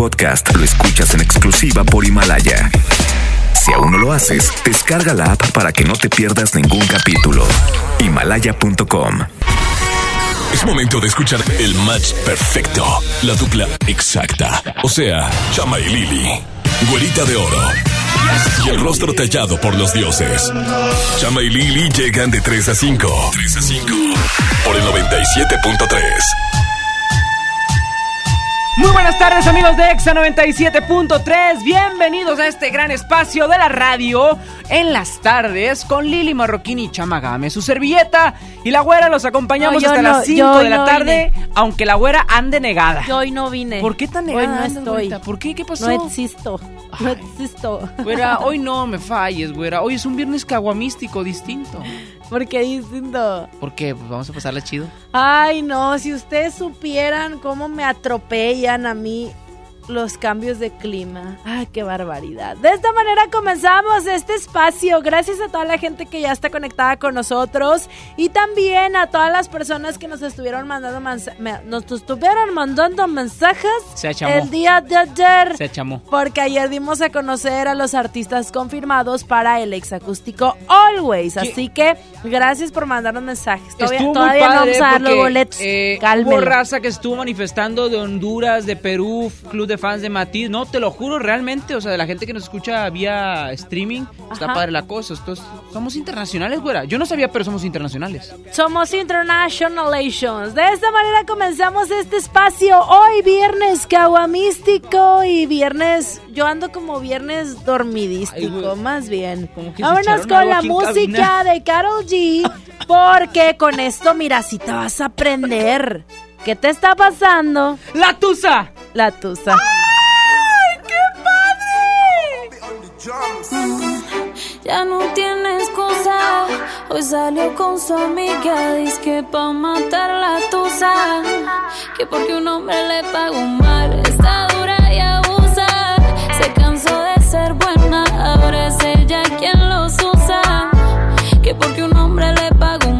podcast lo escuchas en exclusiva por Himalaya. Si aún no lo haces, descarga la app para que no te pierdas ningún capítulo. Himalaya.com. Es momento de escuchar el match perfecto. La dupla exacta. O sea, Chama y Lili. Güerita de oro. Y el rostro tallado por los dioses. Chama y Lili llegan de 3 a 5. 3 a 5. Por el 97.3. Muy buenas tardes amigos de EXA 97.3, bienvenidos a este gran espacio de la radio en las tardes con Lili Marroquín y Chamagame, su servilleta y la güera los acompañamos No, hasta no, las 5 yo de la no tarde, aunque la güera ande negada. Yo hoy no vine. ¿Por qué tan Hoy negada? no andas, estoy. güerita? ¿Por qué? ¿Qué pasó? No existo. No existo. Güera, hoy no me falles, güera. Hoy es un viernes caguamístico distinto. ¿Por qué distinto? ¿Por qué? Pues vamos a pasarla chido. Ay, no, si ustedes supieran cómo me atropellan a mí los cambios de clima. Ay, qué barbaridad. De esta manera comenzamos este espacio. Gracias a toda la gente que ya está conectada con nosotros y también a todas las personas que nos estuvieron mandando nos estuvieron mandando mensajes Se el día de ayer. Se chamó. Porque ayer dimos a conocer a los artistas confirmados para el exacústico Always. ¿Qué? Así que gracias por mandarnos mensajes. Todavía, Estuvo todavía no vamos a dar los boletos. eh, hubo raza que estuvo manifestando de Honduras, de Perú, Club de Fans de Matiz. No, te lo juro, realmente, o sea, de la gente que nos escucha vía streaming, está Ajá. padre la cosa. Estos, somos internacionales, güera. Yo no sabía, pero somos internacionales. Somos Internationalations. De esta manera comenzamos este espacio. Hoy viernes caguamístico y viernes, yo ando como viernes Ay, dormidístico, güey. más bien. Vámonos con la música cabina. de Carol G. Porque con esto, mira, si te vas a aprender. ¿Qué te está pasando? ¡La Tusa! La tusa. Ya no tiene excusa. Hoy salió con su amiga. Dice que pa' matar la tusa. Que porque un hombre le pagó mal. Está dura y abusa. Se cansó de ser buena. Ahora es ella quien los usa. Que porque un hombre le pagó mal.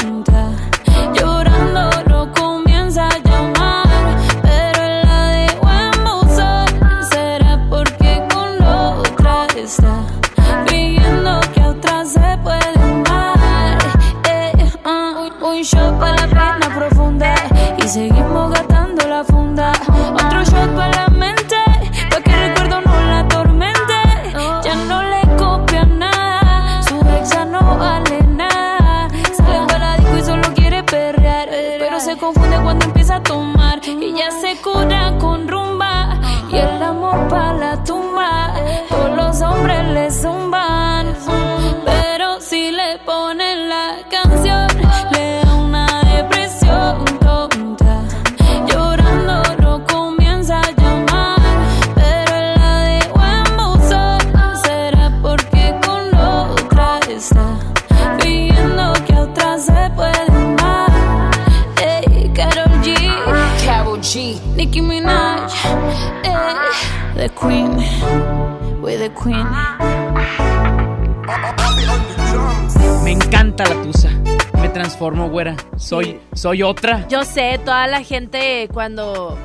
Soy, otra. Yo sé, toda la gente cuando,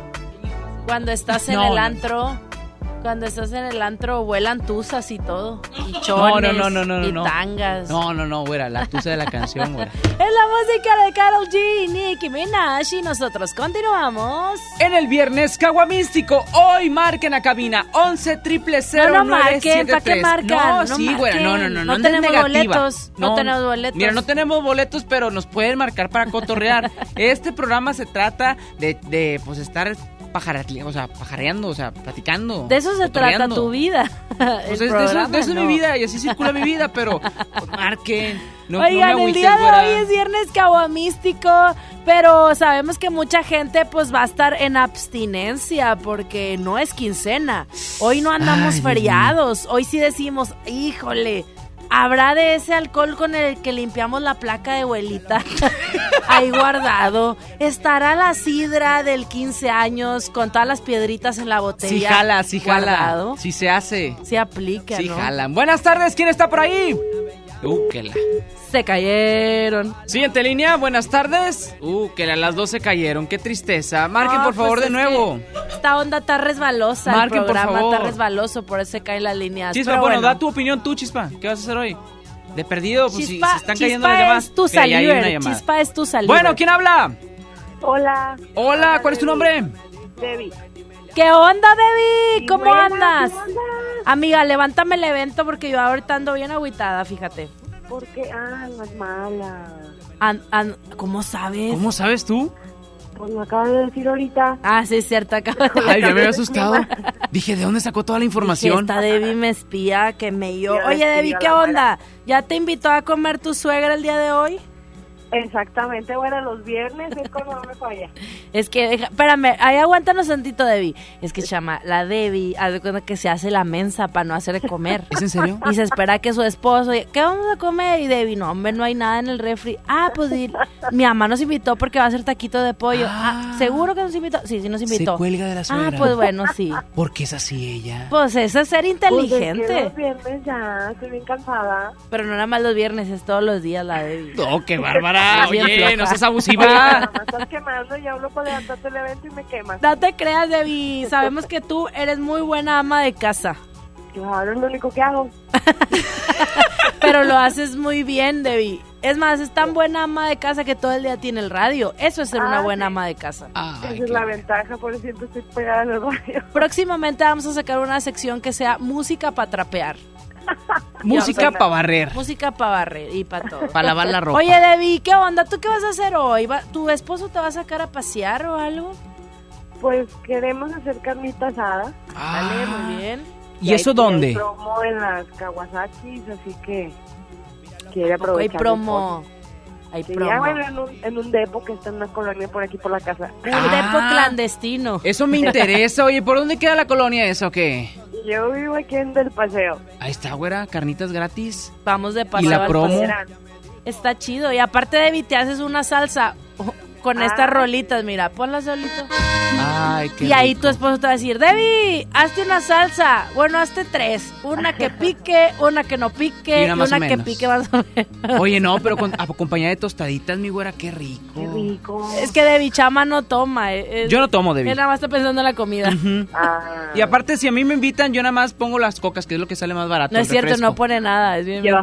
cuando estás en No, el antro Cuando estás en el antro vuelan tusas y todo. Y No, chones. no, no, no, no, Y no. tangas. No, no, no, güera, la tusa de la canción, güera. Es la música de Carol G y Nicki Minaj y nosotros continuamos. En el viernes Caguamístico, hoy marquen a cabina 11 triple No, no marquen, ¿pa' qué marcan? No, No sí, güera, no, no, marquen. no, No no, tenemos negativa. boletos, no tenemos boletos. Mira, no tenemos boletos, pero nos pueden marcar para cotorrear. este programa se trata de, de pues, estar o sea, pajareando, o sea, platicando. De eso se trata tu vida. Pues de eso, programa, de eso es no. mi vida y así circula mi vida, pero pues, marquen. No, no Oigan, me el día de hoy es viernes caguamístico, pero sabemos que mucha gente pues va a estar en abstinencia porque no es quincena. Hoy no andamos Ay, feriados, hoy sí decimos, híjole, ¿habrá de ese alcohol con el que limpiamos la placa de abuelita? Ahí guardado. ¿Estará la sidra del 15 años con todas las piedritas en la botella? Sí jala, sí jala. guardado? Sí se hace. Sí aplica, Sí ¿no? jalan. Buenas tardes, ¿quién está por ahí? Uh, que la. Se cayeron. Siguiente línea, buenas tardes. Uh, que la- las dos se cayeron, qué tristeza. Marquen No, por favor pues de es nuevo. Esta onda está resbalosa. Marquen, el por programa favor. está resbaloso, por eso se caen las líneas. Chispa, Pero bueno, da tu opinión tú, Chispa. ¿Qué vas a hacer hoy? De perdido, pues si Chispa, se están cayendo las llamadas. es tu. Chispa es tu saliver. Bueno, ¿quién habla? Hola. Hola, ¿cuál es tu nombre? Debbie. ¿Qué onda, Debbie? ¿Cómo Buena, andas? ¿cómo andas? Amiga, levántame el evento porque yo ahorita ando bien agüitada, fíjate. Porque, ah, no es mala. An- an- ¿Cómo sabes? ¿Cómo sabes tú? Pues me acabas de decir ahorita. Ah, sí, es cierto. acabo de- Ay, ya me había asustado. Dije, ¿de dónde sacó toda la información? esta Debbie me espía, que me yo. Oye, Debbie, ¿qué onda? ¿Ya te invitó a comer tu suegra el día de hoy? Exactamente, bueno, los viernes es cuando no me falla. Es que, deja- espérame, ahí aguántanos tantito, Debbie. Es que, chama, la Debbie, haz de cuenta que se hace la mensa para no hacer de comer. ¿Es en serio? Y se espera que su esposo, ¿qué vamos a comer? Y Debbie, no, hombre, no hay nada en el refri. Ah, pues mi mamá nos invitó porque va a hacer taquito de pollo. Ah, Ah. ¿seguro que nos invitó? Sí, sí nos invitó. Se cuelga de la Ah, suegra. pues bueno, sí. Porque es así ella. Pues eso es ser Pues inteligente. es que los viernes ya, estoy bien cansada. Pero no nada más los viernes, es todos los días la Debbie. Oh, qué bárbara. Bien Oye, floja. no seas abusiva. estás quemando y hablo para levantarte el evento y me quemas. No te creas, Debbie. Sabemos que tú eres muy buena ama de casa. Claro, es lo único que hago. Pero lo haces muy bien, Debbie. Es más, es tan buena ama de casa que todo el día tiene el radio. Eso es ser una Ah, buena sí. ama de casa. Ay, Esa es la ventaja, por eso siempre estoy pegada en el radio. Próximamente vamos a sacar una sección que sea música para trapear. Música para barrer. Música para barrer y para todo. Para lavar la ropa. Oye, Debbie, ¿qué onda? ¿Tú qué vas a hacer hoy? ¿Va- ¿Tu esposo te va a sacar a pasear o algo? Pues queremos hacer carnita asada. Ah, Dale, muy bien. ¿Y eso hay- dónde? Hay promo en las Kawasakis, así que quiere Tampoco hay aprovechar. promo. Hay Sí, promo. ya, bueno, en un, en un depo que está en una colonia por aquí por la casa. Un Ah. depo clandestino. Eso me interesa. Oye, ¿por dónde queda la colonia esa o qué? Yo vivo aquí en Del Paseo. Ahí está, güera, carnitas gratis. Vamos de paseo la al promo? paseo. Verán. Está chido. Y aparte, Debbie, te haces una salsa con Ah. estas rolitas. Mira, ponla solito. Ay, qué y ahí rico. tu esposo te va a decir, Debbie, hazte una salsa. Bueno, hazte tres. Una que pique, una que no pique Y y una que pique más o menos. Oye, no, pero con, acompañada de tostaditas, mi güera, qué rico. Qué rico. Es que Debbie Chama no toma. eh, es- Yo no tomo, Debbie. Él nada más está pensando en la comida. Ah, Y aparte, si a mí me invitan, yo nada más pongo las cocas, que es lo que sale más barato. No es cierto, refresco. no pone nada. Es bien lleva.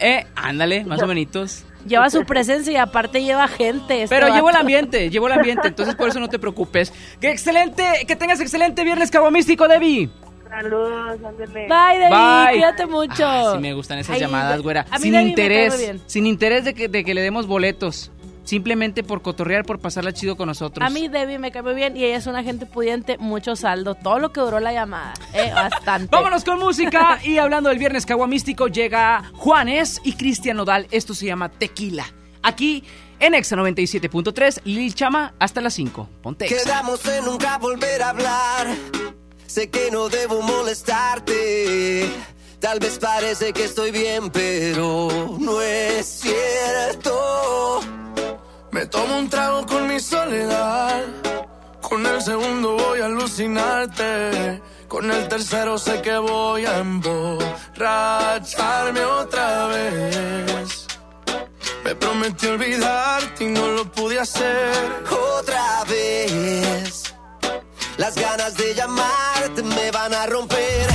Eh, ándale, más o menos. Lleva su presencia y aparte lleva gente. este Pero llevo el ambiente, llevo el ambiente, entonces por eso no te preocupes. ¡Qué excelente! ¡Que tengas excelente viernes caguamístico, Debbie! Saludos, ándale. Bye, Debbie. Bye. Cuídate mucho. Ah, sí me gustan esas Ay, llamadas, güera. a mí Sin interés, bien. sin interés de que, de que le demos boletos. Simplemente por cotorrear, por pasarla chido con nosotros. A mí Debbie me cae muy bien y ella es una gente pudiente, mucho saldo, todo lo que duró la llamada, eh, bastante. Vámonos con música y hablando del viernes caguamístico llega Juanes y Cristian Nodal. Esto se llama Tequila. Aquí en Exa 97.3, Lil Chama hasta las 5. Ponte Exa. Quedamos en nunca volver a hablar. Sé que no debo molestarte. Tal vez parece que estoy bien, pero no es cierto. Me tomo un trago con mi soledad. Con el segundo voy a alucinarte. Con el tercero sé que voy a emborracharme otra vez. Me prometí olvidarte y no lo pude hacer. Otra vez. Las ganas de llamar olvidarte me van a romper.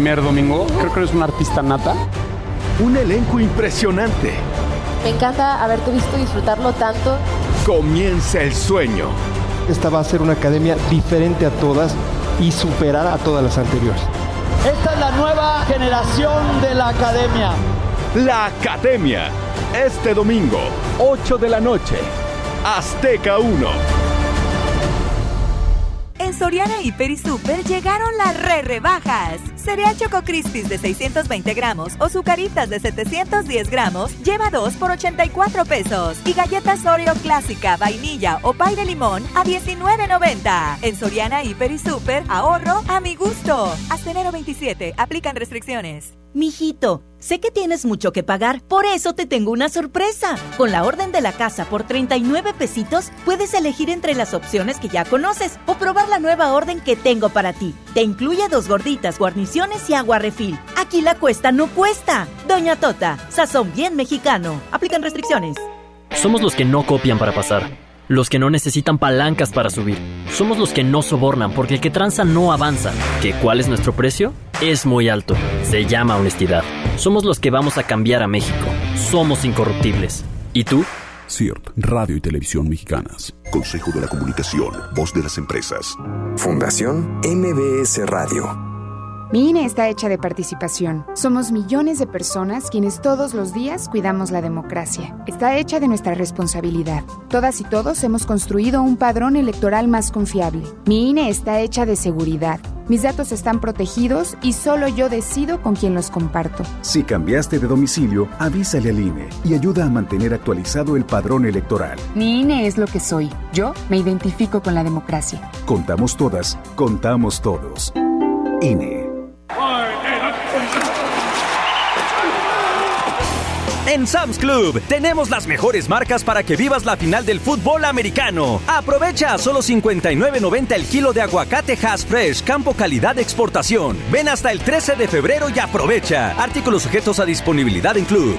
Primer domingo. Creo que eres una artista nata. Un elenco impresionante. Me encanta haberte visto disfrutarlo tanto. Comienza el sueño. Esta va a ser una academia diferente a todas y superar a todas las anteriores. Esta es la nueva generación de la academia. La Academia. Este domingo, 8 de la noche. Azteca 1. En Soriana Hiper y Super llegaron las re rebajas. Cereal Choco Crispies de 620 gramos o Zucaritas de 710 gramos lleva 2 por 84 pesos. Y galletas Oreo clásica, vainilla o pay de limón a 19.90. En Soriana Hiper y Super, ahorro a mi gusto. Hasta enero 27, aplican restricciones. Mijito, sé que tienes mucho que pagar, por eso te tengo una sorpresa. Con la orden de la casa por 39 pesitos, puedes elegir entre las opciones que ya conoces o probar la nueva orden que tengo para ti. Te incluye dos gorditas, guarniciones y agua refil. Aquí la cuesta no cuesta. Doña Tota, sazón bien mexicano. Aplican restricciones. Somos los que no copian para pasar. Los que no necesitan palancas para subir. Somos los que no sobornan porque el que tranza no avanza. ¿Que cuál es nuestro precio? Es muy alto. Se llama honestidad. Somos los que vamos a cambiar a México. Somos incorruptibles. ¿Y tú? CIRT, Radio y Televisión Mexicanas. Consejo de la Comunicación, voz de las empresas. Fundación MBS Radio. Mi INE está hecha de participación. Somos millones de personas quienes todos los días cuidamos la democracia. Está hecha de nuestra responsabilidad. Todas y todos hemos construido un padrón electoral más confiable. Mi INE está hecha de seguridad. Mis datos están protegidos y solo yo decido con quién los comparto. Si cambiaste de domicilio, avísale al INE y ayuda a mantener actualizado el padrón electoral. Mi INE es lo que soy. Yo me identifico con la democracia. Contamos todas, contamos todos. INE. En Sam's Club tenemos las mejores marcas para que vivas la final del fútbol americano. Aprovecha a solo 59.90 el kilo de aguacate Hass Fresh, campo calidad de exportación. Ven hasta el 13 de febrero y aprovecha. Artículos sujetos a disponibilidad en Club.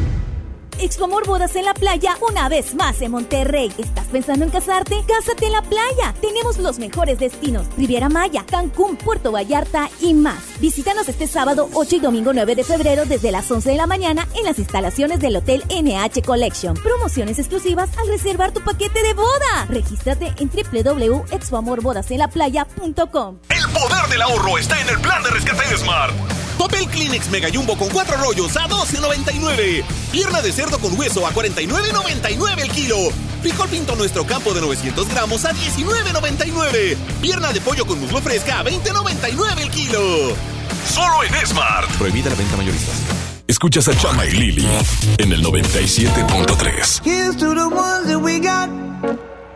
Expo Amor Bodas en la Playa una vez más en Monterrey. ¿Estás pensando en casarte? Cásate en la playa. Tenemos los mejores destinos. Riviera Maya, Cancún, Puerto Vallarta y más. Visítanos este sábado 8 y domingo 9 de febrero desde las 11 de la mañana en las instalaciones del Hotel NH Collection. Promociones exclusivas al reservar tu paquete de boda. Regístrate en www.expoamorbodasenlaplaya.com. El poder del ahorro está en el plan de rescate de Smart. Papel Kleenex Mega Jumbo con cuatro rollos a 12.99. Pierna de cerdo con hueso a 49.99 el kilo. Frijol pinto nuestro campo de 900 gramos a 19.99. Pierna de pollo con muslo fresca a 20.99 el kilo. Solo en Smart. Prohibida la venta mayorista. Escuchas a Chama y Lili en el 97.3.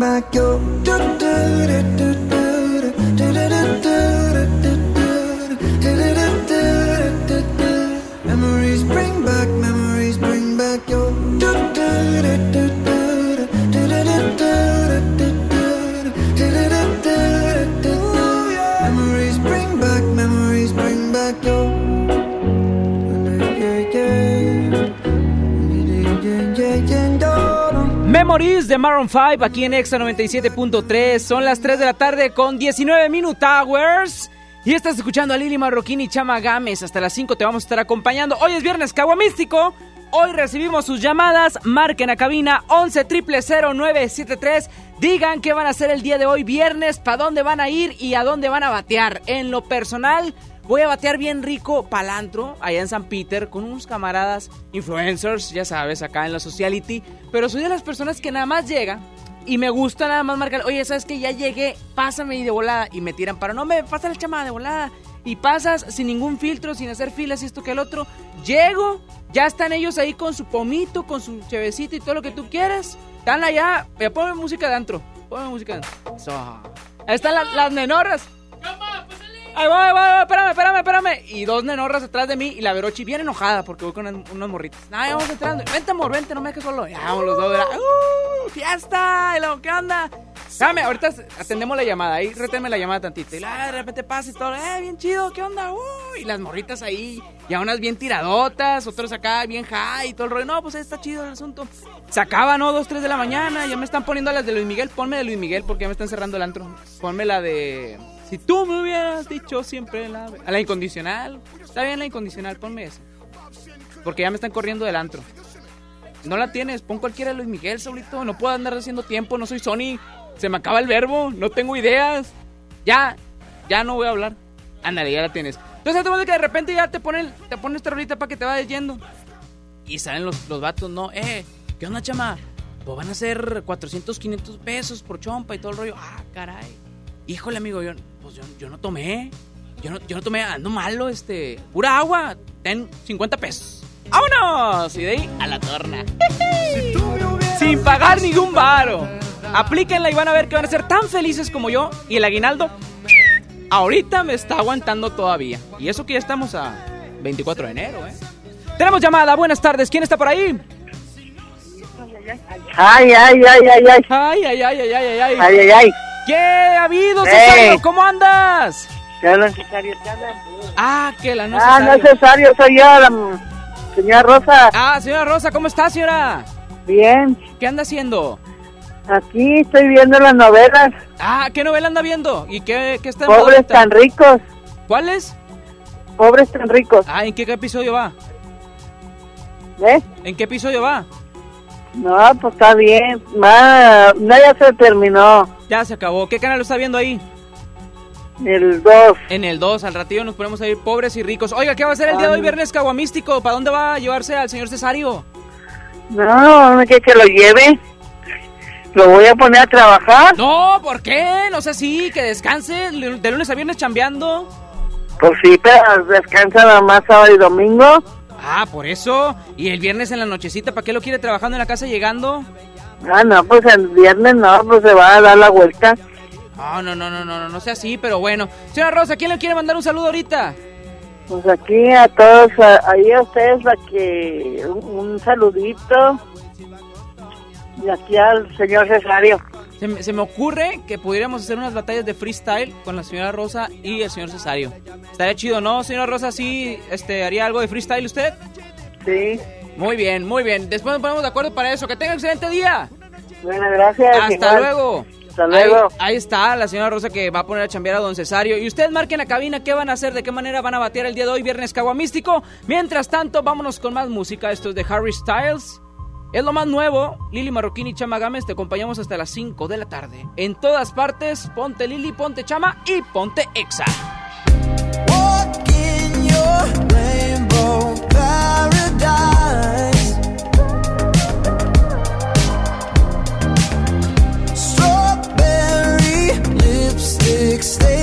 back your. do do do do do do do do do Maroon 5 aquí en Exa 97.3. Son las 3 de la tarde con 19 Minute Hours. Y estás escuchando a Lili Marroquín y Chama Gámez. Hasta las 5 te vamos a estar acompañando. Hoy es viernes Caguamístico. Hoy recibimos sus llamadas. Marquen a cabina 11 973 Digan qué van a hacer el día de hoy, viernes, para dónde van a ir y a dónde van a batear. En lo personal, voy a batear bien rico palantro allá en San Peter con unos camaradas influencers, ya sabes, acá en la sociality. Pero soy de las personas que nada más llega y me gusta nada más marcar, oye, ¿sabes que Ya llegué, pásame y de volada. Y me tiran para, no, me pasa la chamada de volada. Y pasas sin ningún filtro, sin hacer filas y esto que el otro. Llego, ya están ellos ahí con su pomito, con su chevecito y todo lo que tú quieras. Están allá, ponme música de antro. Música de. Ahí están las, las nenorras. Ahí voy, ahí voy, espérame, espérame, espérame. Y dos nenorras atrás de mí y la Verochi bien enojada porque voy con unos morritos. Ay, vamos entrando. Vente, amor, vente, no me dejes solo. Ya vamos los dos. ¡Uh! ¡Fiesta! ¿Y lo que onda? Dame, ahorita atendemos la llamada. Ahí reténme la llamada tantito. Y la, de repente pasa y todo. ¡Eh, bien chido! ¿Qué onda? ¡Uh! Y las morritas ahí. Y a unas bien tiradotas, otros acá bien high y todo el rollo. No, pues está chido el asunto. Se acaba, ¿no? Dos, tres de la mañana. Ya me están poniendo las de Luis Miguel. Ponme de Luis Miguel porque ya me están cerrando el antro. Ponme la de. Si tú me hubieras dicho siempre la... La incondicional. Está bien la incondicional, ponme esa. porque ya me están corriendo del antro. No la tienes, pon cualquiera de Luis Miguel, Saulito. No puedo andar haciendo tiempo, no soy Sony. Se me acaba el verbo, no tengo ideas. Ya, ya no voy a hablar. Ándale, ya la tienes. Entonces, te que de repente ya te ponen, te ponen esta rolita para que te vayas yendo. Y salen los, los vatos, no, eh, ¿qué onda, chama? Pues van a ser 400, 500 pesos por chompa y todo el rollo. Ah, caray. Híjole, amigo, yo, pues yo, yo no tomé. Yo no, yo no tomé, ando malo, este. Pura agua. Ten 50 pesos. ¡Vámonos! Y de ahí a la torna. Sin pagar ningún varo. Aplíquenla y van a ver que van a ser tan felices como yo. Y el aguinaldo, ahorita me está aguantando todavía. Y eso que ya estamos a 24 de enero, ¿eh? Tenemos llamada. Buenas tardes. ¿Quién está por ahí? Ay, ay, ay, ay, ay. Ay, ay, ay, ay, ay, ay. Ay, ay, ay. ¿Qué ha habido, Cesario? ¿Cómo andas? Ya no Cesario, Ah, que la no Ah, no es Cesario, soy yo, la señora Rosa. Ah, señora Rosa, ¿cómo está, señora? Bien. ¿Qué anda haciendo? Aquí estoy viendo las novelas. Ah, ¿qué novela anda viendo? ¿Y qué, qué está en Pobres tan ricos. ¿Cuáles? Pobres tan ricos. Ah, ¿en qué, qué episodio va? ¿Eh? ¿En qué episodio va? No, pues está bien. Ma, no, ya se terminó. Ya se acabó. ¿Qué canal lo está viendo ahí? El 2. En el 2, al ratillo nos ponemos a ir pobres y ricos. Oiga, ¿qué va a hacer el día de hoy, viernes caguamístico? ¿Para dónde va a llevarse al señor Cesario? No, no quiere que lo lleve. ¿Lo voy a poner a trabajar? No, ¿por qué? No sé si, que descanse de lunes a viernes chambeando. Pues sí, pero descansa nada más sábado y domingo. Ah, por eso. ¿Y el viernes en la nochecita, para qué lo quiere trabajando en la casa llegando? Ah, no, pues el viernes no, pues se va a dar la vuelta. No, no, no, no, no, no sea así, pero bueno. Señora Rosa, ¿quién le quiere mandar un saludo ahorita? Pues aquí a todos, ahí a ustedes, la que un, saludito. Y aquí al señor Cesario. Se se me, ocurre que pudiéramos hacer unas batallas de freestyle con la señora Rosa y el señor Cesario. Estaría chido, ¿no, señora Rosa? ¿Sí este, haría algo de freestyle usted? Sí. Muy bien, muy bien. Después nos ponemos de acuerdo para eso. Que tenga un excelente día. Bueno, gracias. Hasta luego. Hasta luego. Ahí, está la señora Rosa que va a poner a chambear a don Cesario. Y ustedes marquen la cabina qué van a hacer, de qué manera van a batear el día de hoy, viernes caguamístico. Mientras tanto, vámonos con más música. Esto es de Harry Styles. Es lo más nuevo. Lili Marroquín y Chama Gámez te acompañamos hasta las 5 de la tarde. En todas partes, ponte Lili, ponte Chama y ponte Exa. stay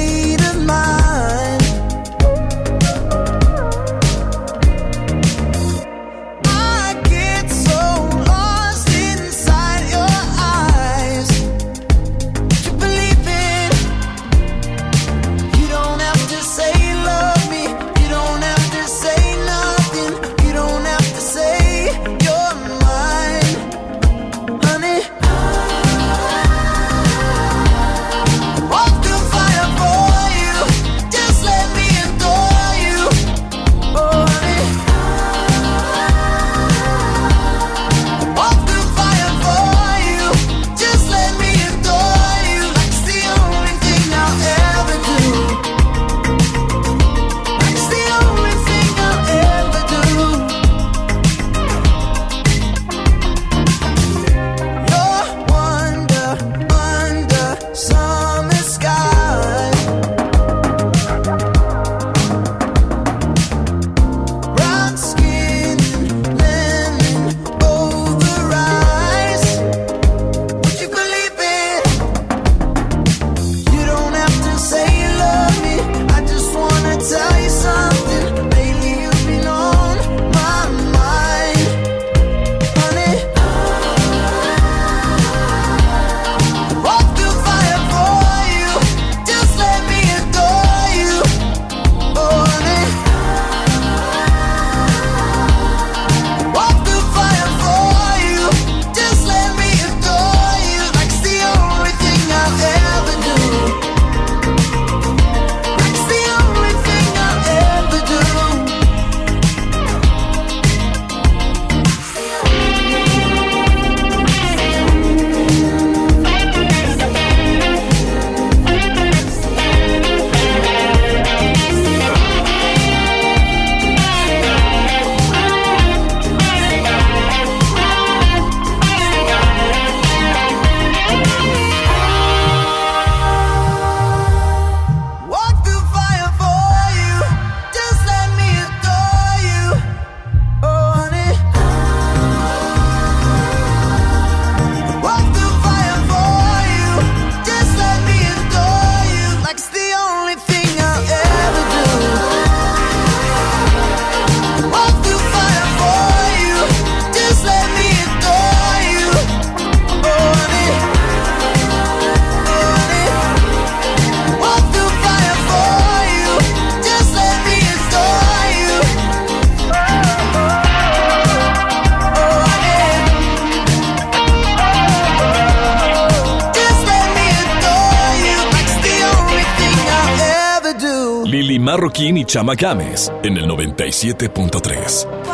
Marroquín y Chama Games en el 97.3.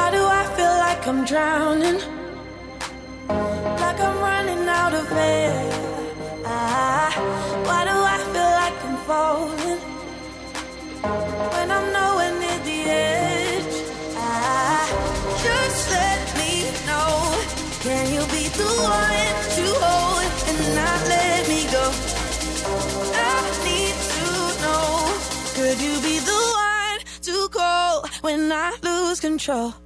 control?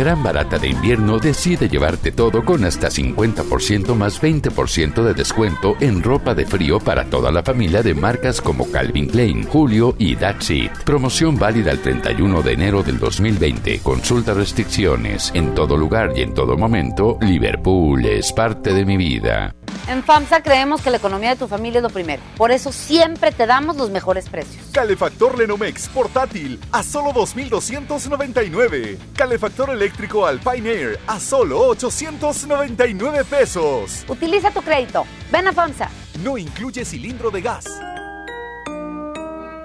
Gran barata de invierno decide llevarte todo con hasta 50% más 20% de descuento en ropa de frío para toda la familia de marcas como Calvin Klein, Julio y That's It. Promoción válida el 31 de enero del 2020. Consulta restricciones. En todo lugar y en todo momento, Liverpool es parte de mi vida. En FAMSA creemos que la economía de tu familia es lo primero. Por eso siempre te damos los mejores precios. Calefactor Lenomex portátil a solo 2.299. Calefactor eléctrico Alpine Air a solo 899 pesos. Utiliza tu crédito. Ven a FAMSA. No incluye cilindro de gas.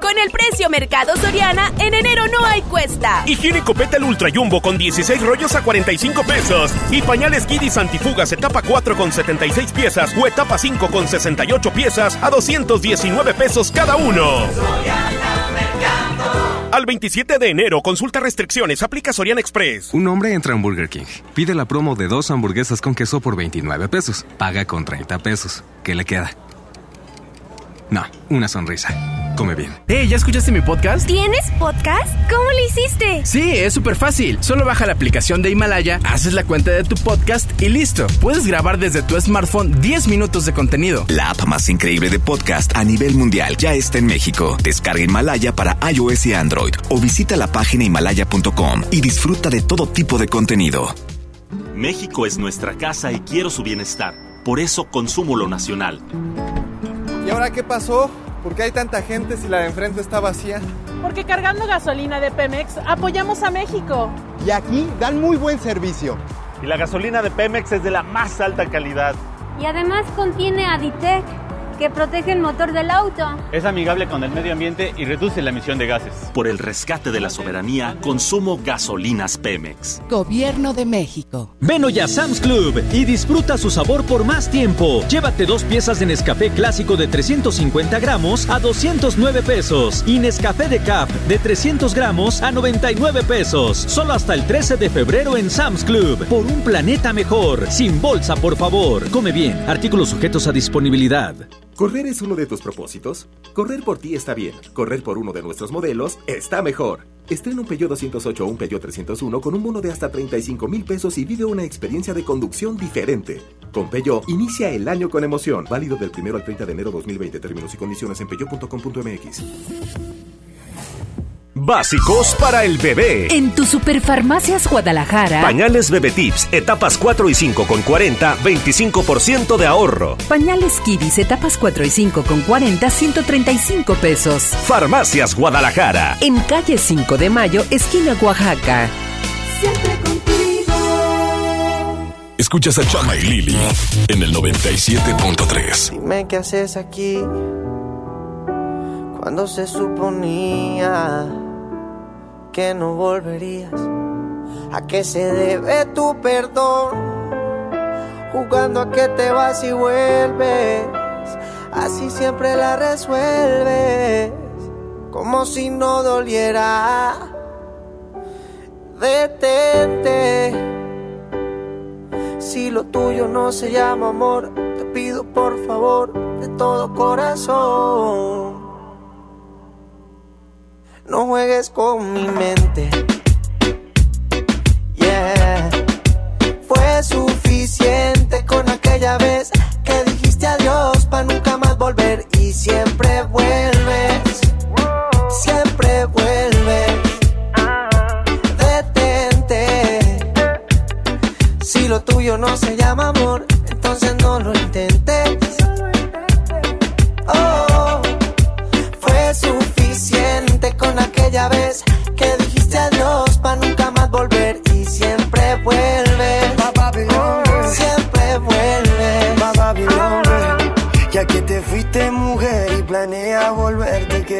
Con el precio Mercado Soriana, en enero no hay cuesta. Higiene Petal Ultra Jumbo con 16 rollos a 45 pesos. Y pañales Kidis Antifugas etapa 4 con 76 piezas o etapa 5 con 68 piezas a 219 pesos cada uno. Al 27 de enero, consulta restricciones, aplica Soriana Express. Un hombre entra a Burger King, pide la promo de dos hamburguesas con queso por 29 pesos, paga con 30 pesos. ¿Qué le queda? No, una sonrisa. Come bien. Hey, ¿ya escuchaste mi podcast? ¿Tienes podcast? ¿Cómo lo hiciste? Sí, es súper fácil. Solo baja la aplicación de Himalaya, haces la cuenta de tu podcast y listo. Puedes grabar desde tu smartphone 10 minutos de contenido. La app más increíble de podcast a nivel mundial ya está en México. Descarga Himalaya para iOS y Android o visita la página himalaya.com y disfruta de todo tipo de contenido. México es nuestra casa y quiero su bienestar. Por eso consumo lo nacional. ¿Y ahora qué pasó? ¿Por qué hay tanta gente si la de enfrente está vacía? Porque cargando gasolina de Pemex apoyamos a México. Y aquí dan muy buen servicio. Y la gasolina de Pemex es de la más alta calidad. Y además contiene Aditec. Que protege el motor del auto. Es amigable con el medio ambiente y reduce la emisión de gases. Por el rescate de la soberanía, consumo gasolinas Pemex. Gobierno de México. Ven hoy a Sam's Club y disfruta su sabor por más tiempo. Llévate dos piezas de Nescafé clásico de 350 gramos a 209 pesos y Nescafé de Cap de 300 gramos a 99 pesos. Solo hasta el 13 de febrero en Sam's Club. Por un planeta mejor. Sin bolsa, por favor. Come bien. Artículos sujetos a disponibilidad. ¿Correr es uno de tus propósitos? Correr por ti está bien. Correr por uno de nuestros modelos está mejor. Estrena un Peugeot 208 o un Peugeot 301 con un bono de hasta 35 mil pesos y vive una experiencia de conducción diferente. Con Peugeot, inicia el año con emoción. Válido del 1 al 30 de enero 2020. Términos y condiciones en peugeot.com.mx. Básicos para el bebé. En tu Superfarmacias Guadalajara. Pañales Bebé Tips, etapas 4 y 5 con 40, 25% de ahorro. Pañales Kidis, etapas 4 y 5 con 40, 135 pesos. Farmacias Guadalajara. En calle 5 de Mayo, esquina Oaxaca. Siempre contigo. Escuchas a Chama y Lili en el 97.3. Dime qué haces aquí cuando se suponía que no volverías. ¿A qué se debe tu perdón? Jugando a que te vas y vuelves. Así siempre la resuelves. Como si no doliera. Detente. Si lo tuyo no se llama amor, te pido por favor de todo corazón. No juegues con mi mente. Yeah. Fue suficiente con aquella vez que dijiste adiós para nunca más volver y siempre vuelves. Siempre vuelves. Detente. Si lo tuyo no se llama amor, entonces no lo intentes.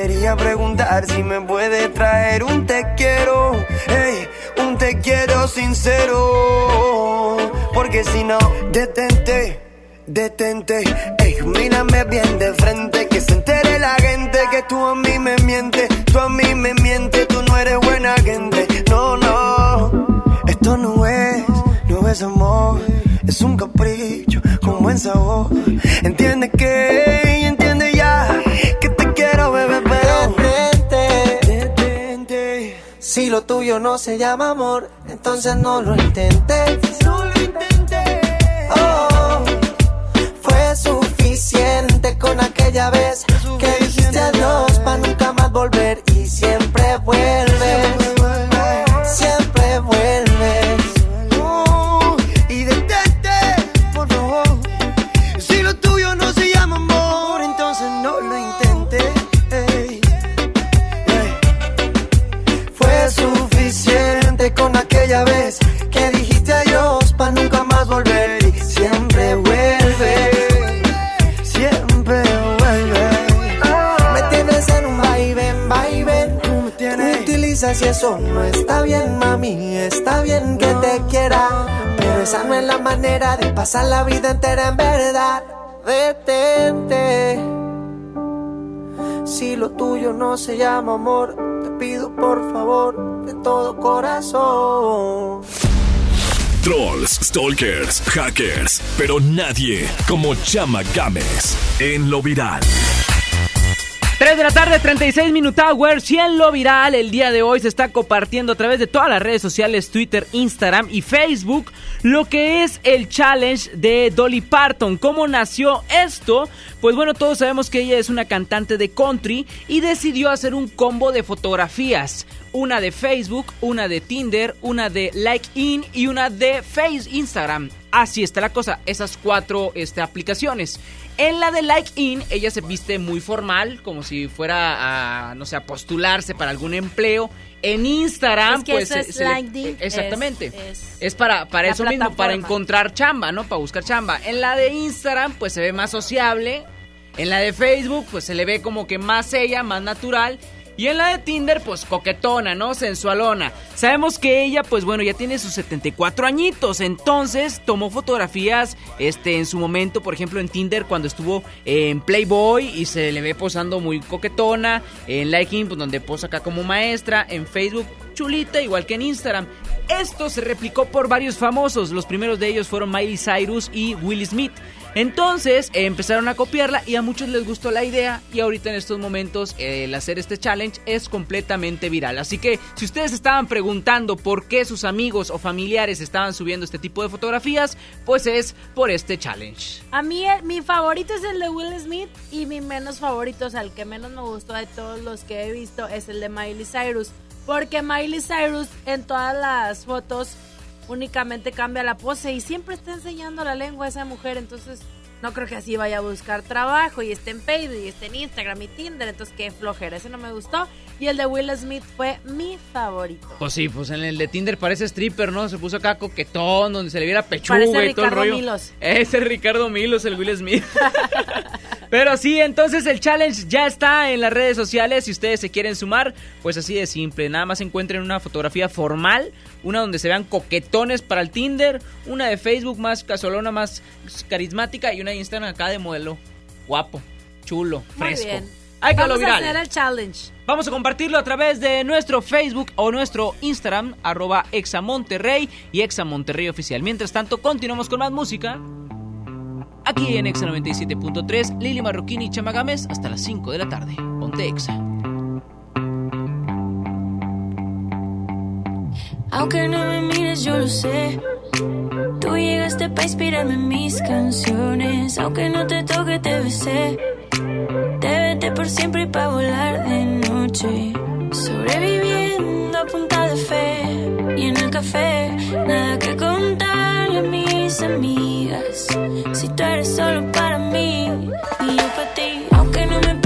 Quería preguntar si me puedes traer un te quiero, ey, un te quiero sincero. Porque si no, detente, detente, ey, mírame bien de frente, que se entere la gente que tú a mí me mientes, tú a mí me mientes, tú no eres buena gente. No, no, esto no es, no es amor, es un capricho con buen sabor. Entiende que, tuyo no se llama amor, entonces no lo intentes. No lo intentes. Oh, fue suficiente con aquella vez que dijiste adiós para nunca más volver y siempre vuelves. Y eso no está bien, mami. Está bien que te quiera, pero esa no es la manera de pasar la vida entera en verdad. Detente. Si lo tuyo no se llama amor, te pido por favor de todo corazón. Trolls, stalkers, hackers, pero nadie como Chama Games en lo viral. 3 de la tarde, 36 Minute Hours y en lo viral el día de hoy se está compartiendo a través de todas las redes sociales, Twitter, Instagram y Facebook, lo que es el challenge de Dolly Parton. ¿Cómo nació esto? Pues bueno, todos sabemos que ella es una cantante de country y decidió hacer un combo de fotografías. Una de Facebook, una de Tinder, una de LikeIn y una de Face Instagram. Así está la cosa, esas cuatro este, aplicaciones. En la de LikeIn, ella se viste muy formal, como si fuera a, no sé, a postularse para algún empleo. En Instagram, Es que pues. eso es se le- exactamente. es- Es, para, para eso mismo, para encontrar chamba, ¿no? Para buscar chamba. En la de Instagram, pues se ve más sociable. En la de Facebook, pues se le ve como que más ella, más natural. Y en la de Tinder, pues coquetona, ¿no? Sensualona. Sabemos que ella, pues bueno, ya tiene sus 74 añitos. Entonces tomó fotografías este, en su momento, por ejemplo, en Tinder, cuando estuvo en Playboy y se le ve posando muy coquetona. En Liking, pues donde posa acá como maestra. En Facebook, chulita, igual que en Instagram. Esto se replicó por varios famosos. Los primeros de ellos fueron Miley Cyrus y Will Smith. Entonces empezaron a copiarla y a muchos les gustó la idea y ahorita en estos momentos el hacer este challenge es completamente viral. Así que si ustedes estaban preguntando por qué sus amigos o familiares estaban subiendo este tipo de fotografías, pues es por este challenge. A mí eh, mi favorito es el de Will Smith y mi menos favorito, o sea, el que menos me gustó de todos los que he visto es el de Miley Cyrus. Porque Miley Cyrus en todas las fotos únicamente cambia la pose y siempre está enseñando la lengua a esa mujer, entonces no creo que así vaya a buscar trabajo y esté en Facebook y esté en Instagram y Tinder, entonces qué flojera, ese no me gustó. Y el de Will Smith fue mi favorito. Pues sí, pues en el de Tinder parece stripper, ¿no? Se puso acá coquetón, donde se le viera pechuga Parece y todo el Ricardo rollo. Milos. Ese es Ricardo Milos, el Will Smith. Pero sí, entonces el challenge ya está en las redes sociales. Si ustedes se quieren sumar, pues así de simple. Nada más encuentren una fotografía formal, una donde se vean coquetones para el Tinder, una de Facebook más casolona, más carismática y una de Instagram acá de modelo. Guapo, chulo, Muy fresco. bien. Hay que lo Vamos a hacer el challenge. Vamos a compartirlo a través de nuestro Facebook o nuestro Instagram, arroba Examonterrey y Examonterrey Oficial. Mientras tanto, continuamos con más música. Aquí en Exa 97.3, Lili Marroquini y Chamagames hasta las 5 de la tarde. Ponte Exa. Aunque no me mires, yo lo sé. Tú llegaste para inspirarme en mis canciones. Aunque no te toque, te besé. Te vete por siempre y pa' volar de noche. Sobreviviendo a punta de fe. Y en el café, nada que contarle a mis amigas. Si tú eres solo para mí y yo para ti. Aunque no me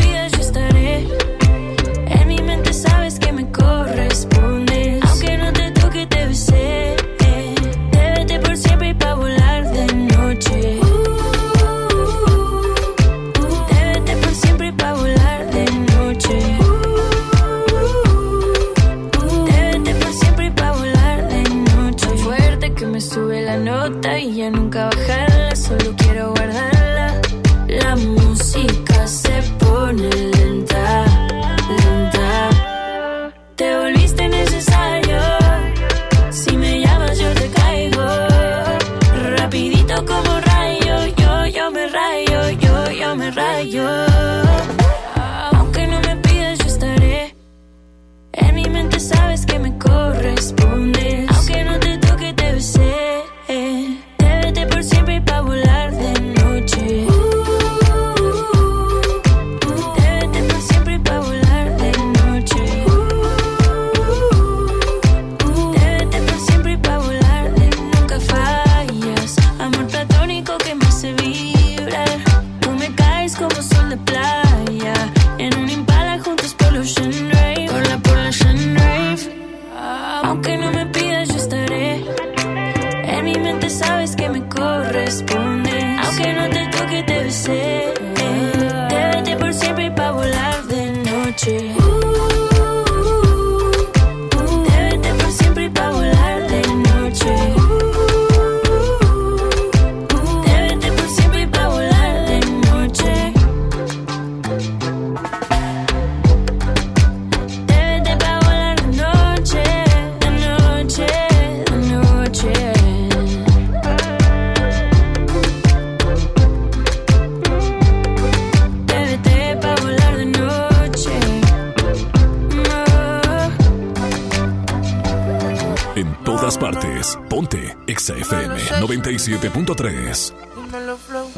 97.3. Dímelo, flow.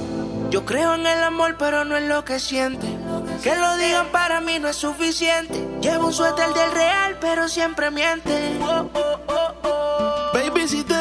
Yo creo en el amor, pero no en lo que siente. Que lo digan para mí no es suficiente. Llevo un suéter del real, pero siempre miente. Oh, oh, oh, oh. Baby, si te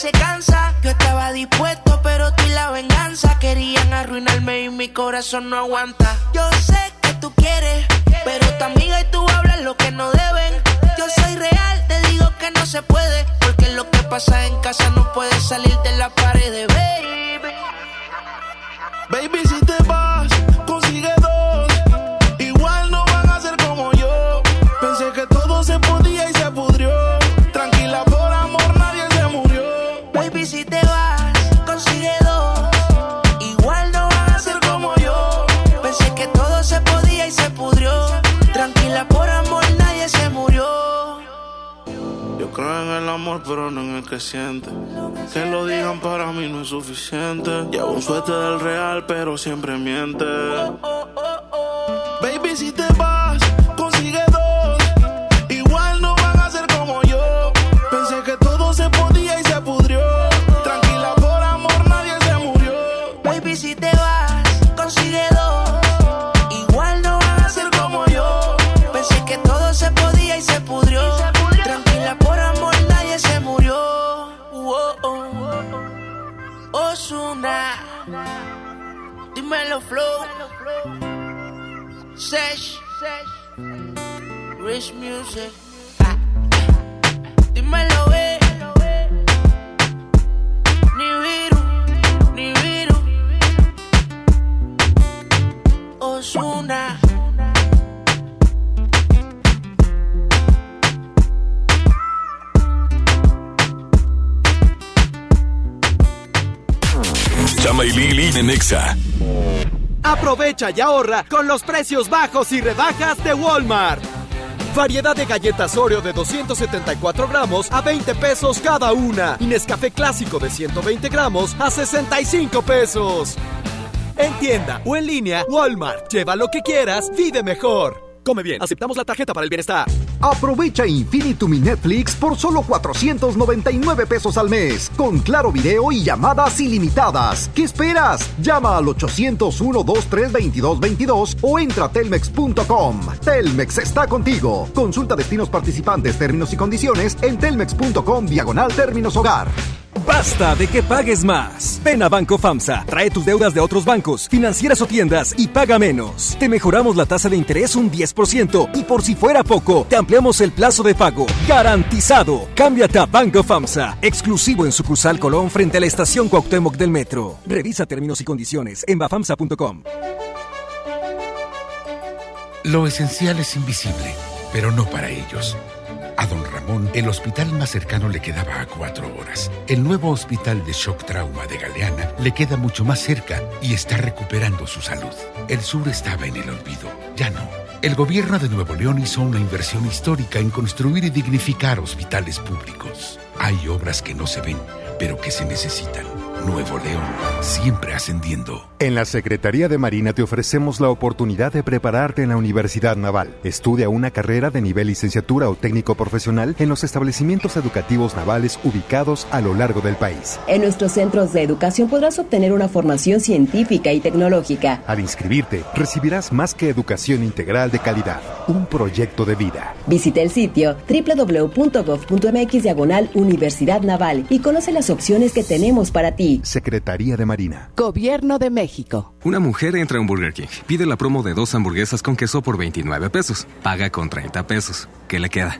se cansa. Yo estaba dispuesto, pero tú y la venganza querían arruinarme y mi corazón no aguanta. Yo sé que tú quieres, pero tu amiga y tú hablan lo que no deben. Yo soy real, te digo que no se puede, porque lo que pasa en casa no puede salir de la pared, baby. Baby, si te vas, consigue dos. Igual no van a ser como yo. Pensé que todo se podía y en el amor, pero no en el que siente. Que lo digan para mí no es suficiente. Llevo un suerte del real, pero siempre miente. Baby, si te vas, dímelo flow. Sesh, Rich Music. Dímelo, eh. Ni viru, ni viru. Osuna. Chama y Lili en Nexa. Aprovecha y ahorra con los precios bajos y rebajas de Walmart. Variedad de galletas Oreo de 274 gramos a 20 pesos cada una. Y Nescafé clásico de 120 gramos a 65 pesos. En tienda o en línea, Walmart. Lleva lo que quieras, vive mejor. Come bien, aceptamos la tarjeta para el bienestar. Aprovecha Infinitum y Netflix por solo 499 pesos al mes, con claro video y llamadas ilimitadas. ¿Qué esperas? Llama al 801-232222 o entra a telmex.com. Telmex está contigo. Consulta destinos participantes, términos y condiciones en telmex.com diagonal términos hogar. Basta de que pagues más. Ven a Banco FAMSA, trae tus deudas de otros bancos, financieras o tiendas y paga menos. Te mejoramos la tasa de interés un 10% y por si fuera poco, te ampliamos el plazo de pago. Garantizado. Cámbiate a Banco FAMSA, exclusivo en sucursal Colón frente a la estación Cuauhtémoc del Metro. Revisa términos y condiciones en bafamsa.com. Lo esencial es invisible, pero no para ellos. A don Ramón, el hospital más cercano le quedaba a cuatro horas. El nuevo hospital de shock trauma de Galeana le queda mucho más cerca y está recuperando su salud. El sur estaba en el olvido, ya no. El gobierno de Nuevo León hizo una inversión histórica en construir y dignificar hospitales públicos. Hay obras que no se ven, pero que se necesitan. Nuevo León, siempre ascendiendo. En la Secretaría de Marina te ofrecemos la oportunidad de prepararte en la Universidad Naval. Estudia una carrera de nivel licenciatura o técnico profesional en los establecimientos educativos navales ubicados a lo largo del país. En nuestros centros de educación podrás obtener una formación científica y tecnológica. Al inscribirte, recibirás más que educación integral de calidad, un proyecto de vida. Visita el sitio www.gov.mx diagonal Universidad Naval y conoce las opciones que tenemos para ti. Secretaría de Marina. Gobierno de México. Una mujer entra a un Burger King, pide la promo de dos hamburguesas con queso por 29 pesos, paga con 30 pesos. ¿Qué le queda?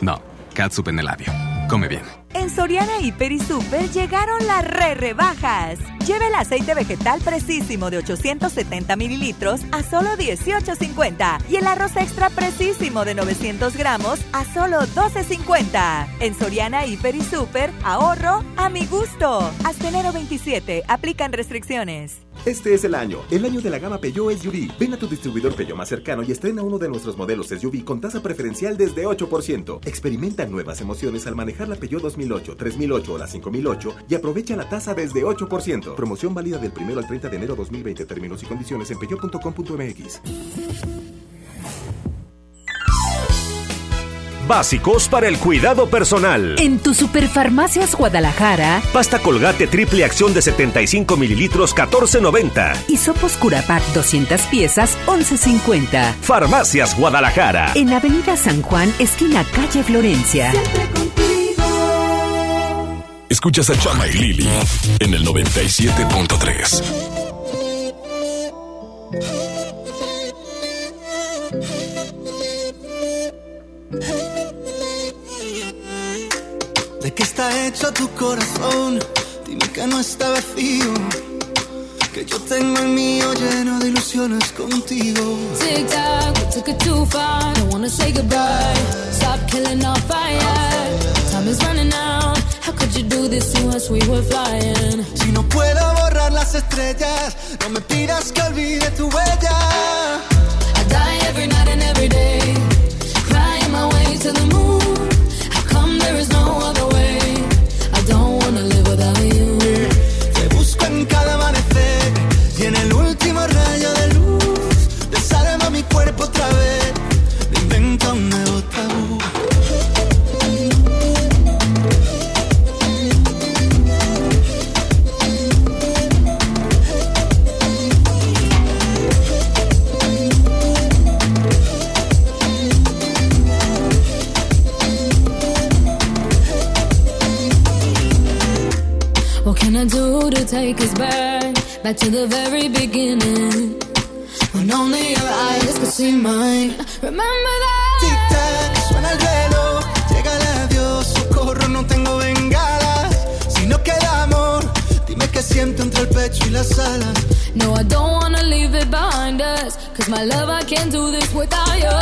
No, catsup en el labio. come bien. En Soriana Hiper y Super llegaron las re rebajas. Lleve el aceite vegetal precisísimo de 870 mililitros a solo 18.50 y el arroz extra precisísimo de 900 gramos a solo 12.50. En Soriana Hiper y Super, ahorro a mi gusto. Hasta enero 27, aplican restricciones. Este es el año, el año de la gama Peugeot SUV. Ven a tu distribuidor Peugeot más cercano y estrena uno de nuestros modelos SUV con tasa preferencial desde 8%. Experimenta nuevas emociones al manejar la Peugeot 2008, 3008 o la 5008 y aprovecha la tasa desde 8%. Promoción válida del 1 al 30 de enero 2020. Términos y condiciones en peugeot.com.mx. Básicos para el cuidado personal. En tu Superfarmacias Guadalajara, Pasta colgate triple acción de 75 mililitros 14.90. Hisopos Curapac 200 piezas 11.50. Farmacias Guadalajara. En Avenida San Juan, esquina calle Florencia. Escuchas a Chama y Lili en el 97.3. ¿De qué está hecho tu corazón? Dime que no está vacío. Que yo tengo el mío lleno de ilusiones contigo. Tic tac, we took it too far. Don't wanna say goodbye. Stop killing our fire. Time is running out. You do this to us? We were flying. Si no puedo borrar las estrellas, no me pidas que olvide tu huella. I die every night and every day. Crying my way to the moon. Back? To the very beginning. When only your eyes could see mine. Remember that? Tic tac, suena el reloj. Llega el adiós, socorro, no tengo bengalas. Si no queda amor, dime qué siento entre el pecho y las alas. No, I don't wanna leave it behind us. Cause my love, I can't do this without you.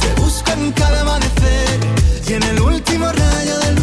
Te busco en cada amanecer y en el último rayo de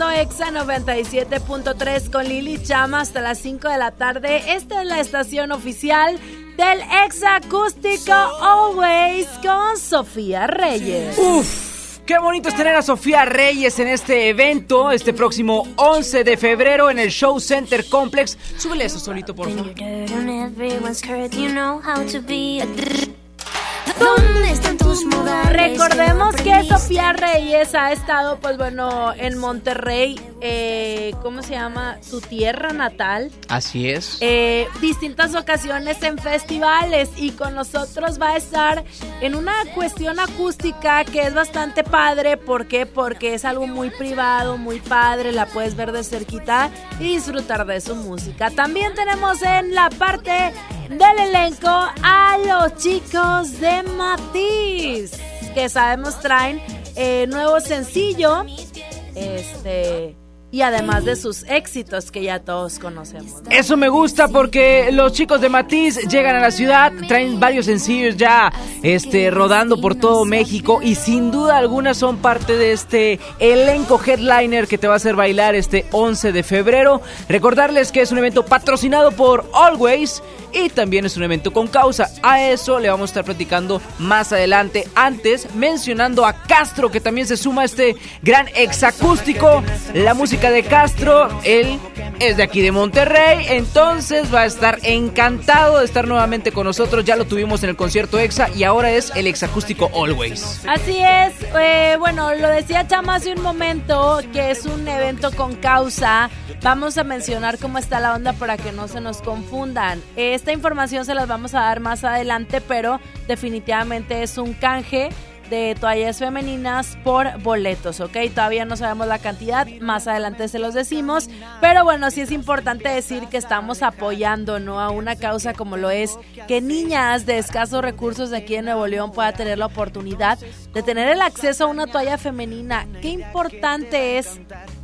escuchando Exa 97.3 con Lili Chama hasta las 5 de la tarde. Esta es la estación oficial del Exa Acústico Always con Sofía Reyes. Uf. Qué bonito es tener a Sofía Reyes en este evento, este próximo 11 de febrero en el Show Center Complex. Súbele eso solito, por favor. ¿Dónde están tus modales? Recordemos que Sofía Reyes ha estado, pues bueno, en Monterrey, eh, ¿cómo se llama? Su tierra natal. Así es. eh, distintas ocasiones en festivales y con nosotros va a estar en una cuestión acústica que es bastante padre. ¿Por qué? Porque es algo muy privado, muy padre, la puedes ver de cerquita y disfrutar de su música. También tenemos en la parte del elenco a los chicos de Matiz, que sabemos traen eh, nuevo sencillo. Este y además de sus éxitos que ya todos conocemos. ¿no? Eso me gusta porque los chicos de Matiz llegan a la ciudad, traen varios sencillos ya este, rodando por todo México y sin duda alguna son parte de este elenco headliner que te va a hacer bailar este 11 de febrero. Recordarles que es un evento patrocinado por Always y también es un evento con causa. A eso le vamos a estar platicando más adelante. Antes, mencionando a Castro, que también se suma a este gran exacústico. La música de Castro, él es de aquí de Monterrey, entonces va a estar encantado de estar nuevamente con nosotros. Ya lo tuvimos en el concierto EXA y ahora es el exacústico Always. Así es, eh, bueno, lo decía Chama hace un momento que es un evento con causa. Vamos a mencionar cómo está la onda para que no se nos confundan. Esta información se las vamos a dar más adelante, pero definitivamente es un canje de toallas femeninas por boletos, ¿ok? Todavía no sabemos la cantidad, más adelante se los decimos, pero bueno, sí es importante decir que estamos apoyando, ¿no? A una causa como lo es que niñas de escasos recursos de aquí en Nuevo León puedan tener la oportunidad de tener el acceso a una toalla femenina. Qué importante es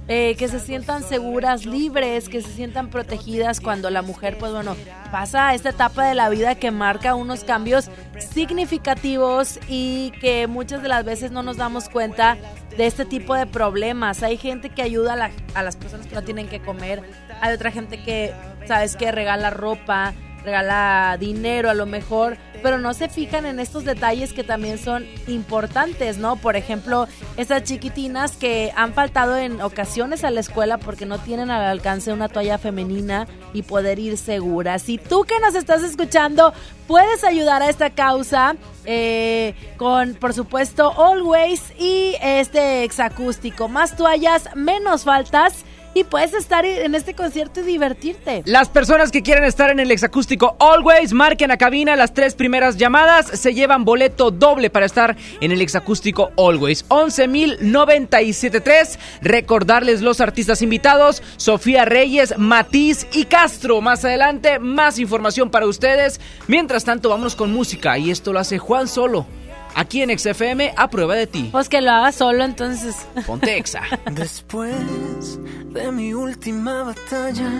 eh, que se sientan seguras, libres, que se sientan protegidas cuando la mujer, pues bueno, pasa esta etapa de la vida que marca unos cambios significativos y que muchas de las veces no nos damos cuenta de este tipo de problemas. Hay gente que ayuda a, a las personas que no tienen que comer, hay otra gente que, sabes, que regala ropa, regala dinero a lo mejor, pero no se fijan en estos detalles que también son importantes, ¿no? Por ejemplo, estas chiquitinas que han faltado en ocasiones a la escuela porque no tienen al alcance una toalla femenina y poder ir seguras. Si tú que nos estás escuchando puedes ayudar a esta causa eh, con, por supuesto, Always y este exacústico. Más toallas, menos faltas y puedes estar en este concierto y divertirte. Las personas que quieran estar en el exacústico Always, marquen a cabina las tres primeras llamadas, se llevan boleto doble para estar en el exacústico Always. 11.097.3. Recordarles los artistas invitados, Sofía Reyes, Matiz y Castro. Más adelante, más información para ustedes. Mientras tanto, vámonos con música y esto lo hace Juan Solo. Aquí en XFM, a prueba de ti. Pues que lo haga solo entonces. Ponte Exa. Después de mi última batalla,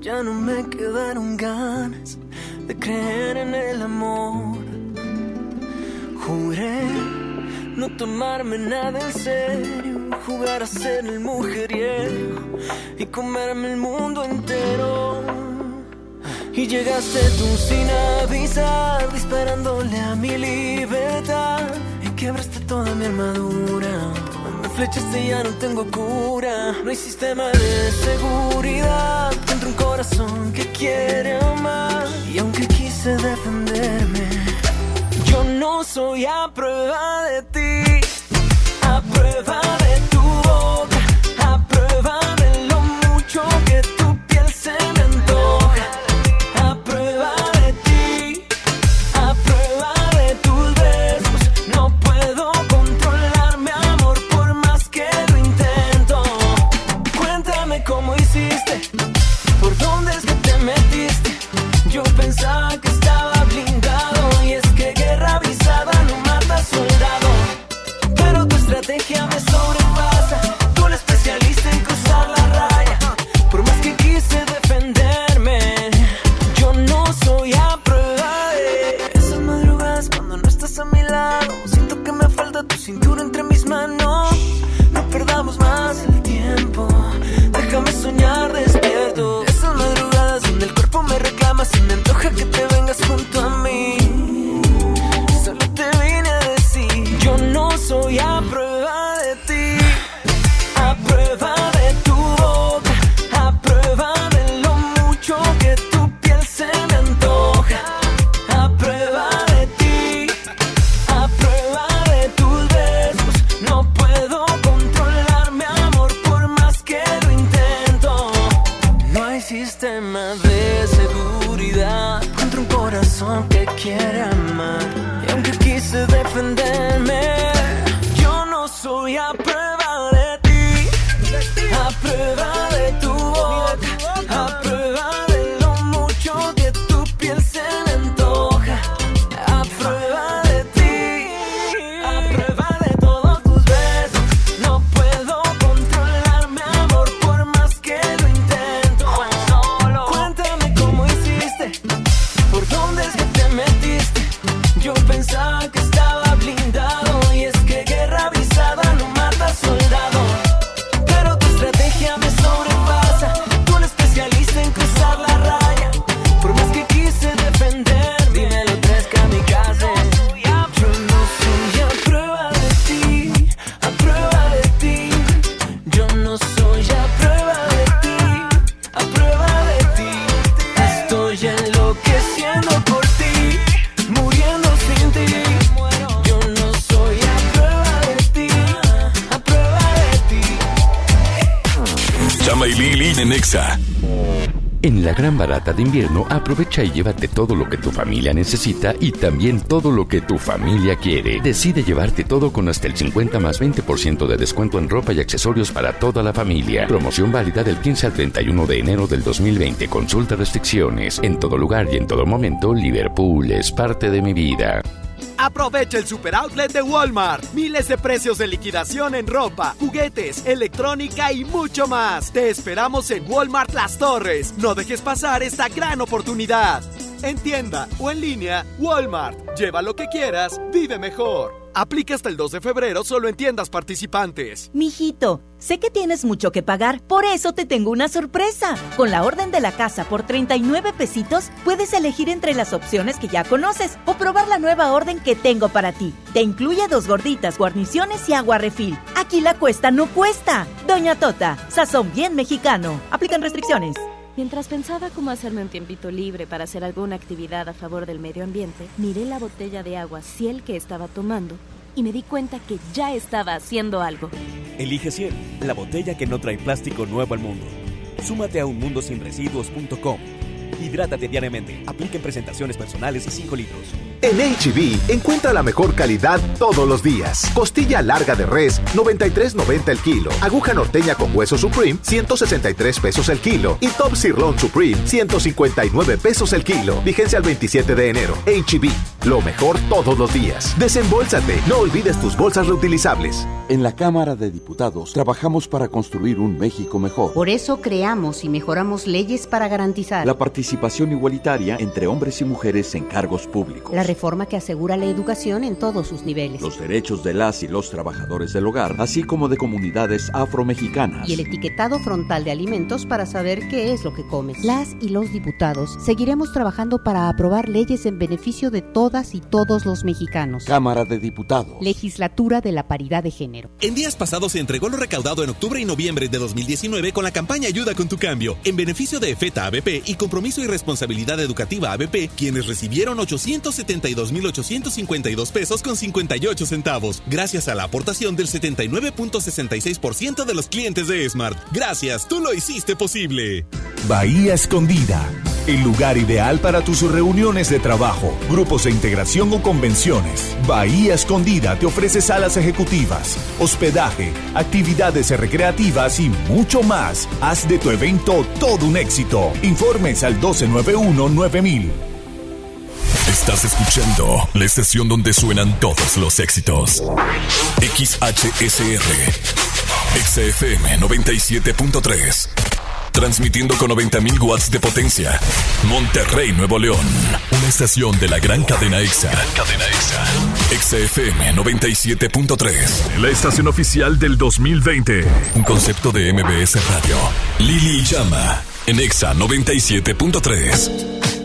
ya no me quedaron ganas de creer en el amor. Juré no tomarme nada en serio, jugar a ser el mujeriego y comerme el mundo entero. Y llegaste tú sin avisar, disparándole a mi libertad. Y quebraste toda mi armadura. Me flechaste ya no tengo cura. No hay sistema de seguridad contra un corazón que quiere amar. Y aunque quise defenderme, yo no soy a prueba de ti. A prueba de tu boca. Antoja que te vengas junto a mí. Solo te vine a decir, yo no soy invierno, aprovecha y llévate todo lo que tu familia necesita y también todo lo que tu familia quiere. Decide llevarte todo con hasta el 50 más 20% de descuento en ropa y accesorios para toda la familia. Promoción válida del 15 al 31 de enero del 2020. Consulta restricciones. En todo lugar y en todo momento, Liverpool es parte de mi vida. Aprovecha el super outlet de Walmart. Miles de precios de liquidación en ropa, juguetes, electrónica y mucho más. Te esperamos en Walmart Las Torres. No dejes pasar esta gran oportunidad. En tienda o en línea, Walmart. Lleva lo que quieras, vive mejor. Aplica hasta el 2 de febrero solo en tiendas participantes. Mijito, sé que tienes mucho que pagar, por eso te tengo una sorpresa. Con la orden de la casa por 39 pesitos, puedes elegir entre las opciones que ya conoces o probar la nueva orden que tengo para ti. Te incluye dos gorditas, guarniciones y agua refil. Aquí la cuesta no cuesta. Doña Tota, sazón bien mexicano. Aplican restricciones. Mientras pensaba cómo hacerme un tiempito libre para hacer alguna actividad a favor del medio ambiente, miré la botella de agua Ciel que estaba tomando y me di cuenta que ya estaba haciendo algo. Elige Ciel, la botella que no trae plástico nuevo al mundo. Súmate a unmundosinresiduos.com. Hidrátate diariamente. Apliquen presentaciones personales y 5 litros. En HB, encuentra la mejor calidad todos los días. Costilla larga de res, 93.90 el kilo. Aguja norteña con hueso Supreme, 163 pesos el kilo. Y Top Sirloin Supreme, 159 pesos el kilo. Vigencia al 27 de enero. HB, lo mejor todos los días. Desembolsate, no olvides tus bolsas reutilizables. En la Cámara de Diputados trabajamos para construir un México mejor. Por eso creamos y mejoramos leyes para garantizar La participación igualitaria entre hombres y mujeres en cargos públicos. la reforma que asegura la educación en todos sus niveles Los derechos de las y los trabajadores del hogar, así como de comunidades afromexicanas. y el etiquetado frontal de alimentos para saber qué es lo que comes. Las y los diputados seguiremos trabajando para aprobar leyes en beneficio de todas y todos los mexicanos. Cámara de Diputados. Legislatura de la Paridad de Género. En días pasados se entregó lo recaudado en octubre y noviembre de 2019 con la campaña Ayuda con tu cambio, en beneficio de FETA ABP y Compromiso y Responsabilidad Educativa ABP, quienes recibieron 872.852 pesos con 58 centavos, gracias a la aportación del 79.66% de los clientes de Smart. Gracias, tú lo hiciste posible. Bahía Escondida, el lugar ideal para tus reuniones de trabajo, grupos de integración o convenciones. Bahía Escondida te ofrece salas ejecutivas, hospedaje, actividades recreativas y mucho más. Haz de tu evento todo un éxito. Informes al 1291-9000. Estás escuchando la estación donde suenan todos los éxitos. XHSR. XFM 97.3. Transmitiendo con 90.000 watts de potencia. Monterrey, Nuevo León. Una estación de la gran cadena EXA. cadena EXA. XFM 97.3. La estación oficial del 2020. Un concepto de MBS Radio. Lili y Llama. En EXA 97.3.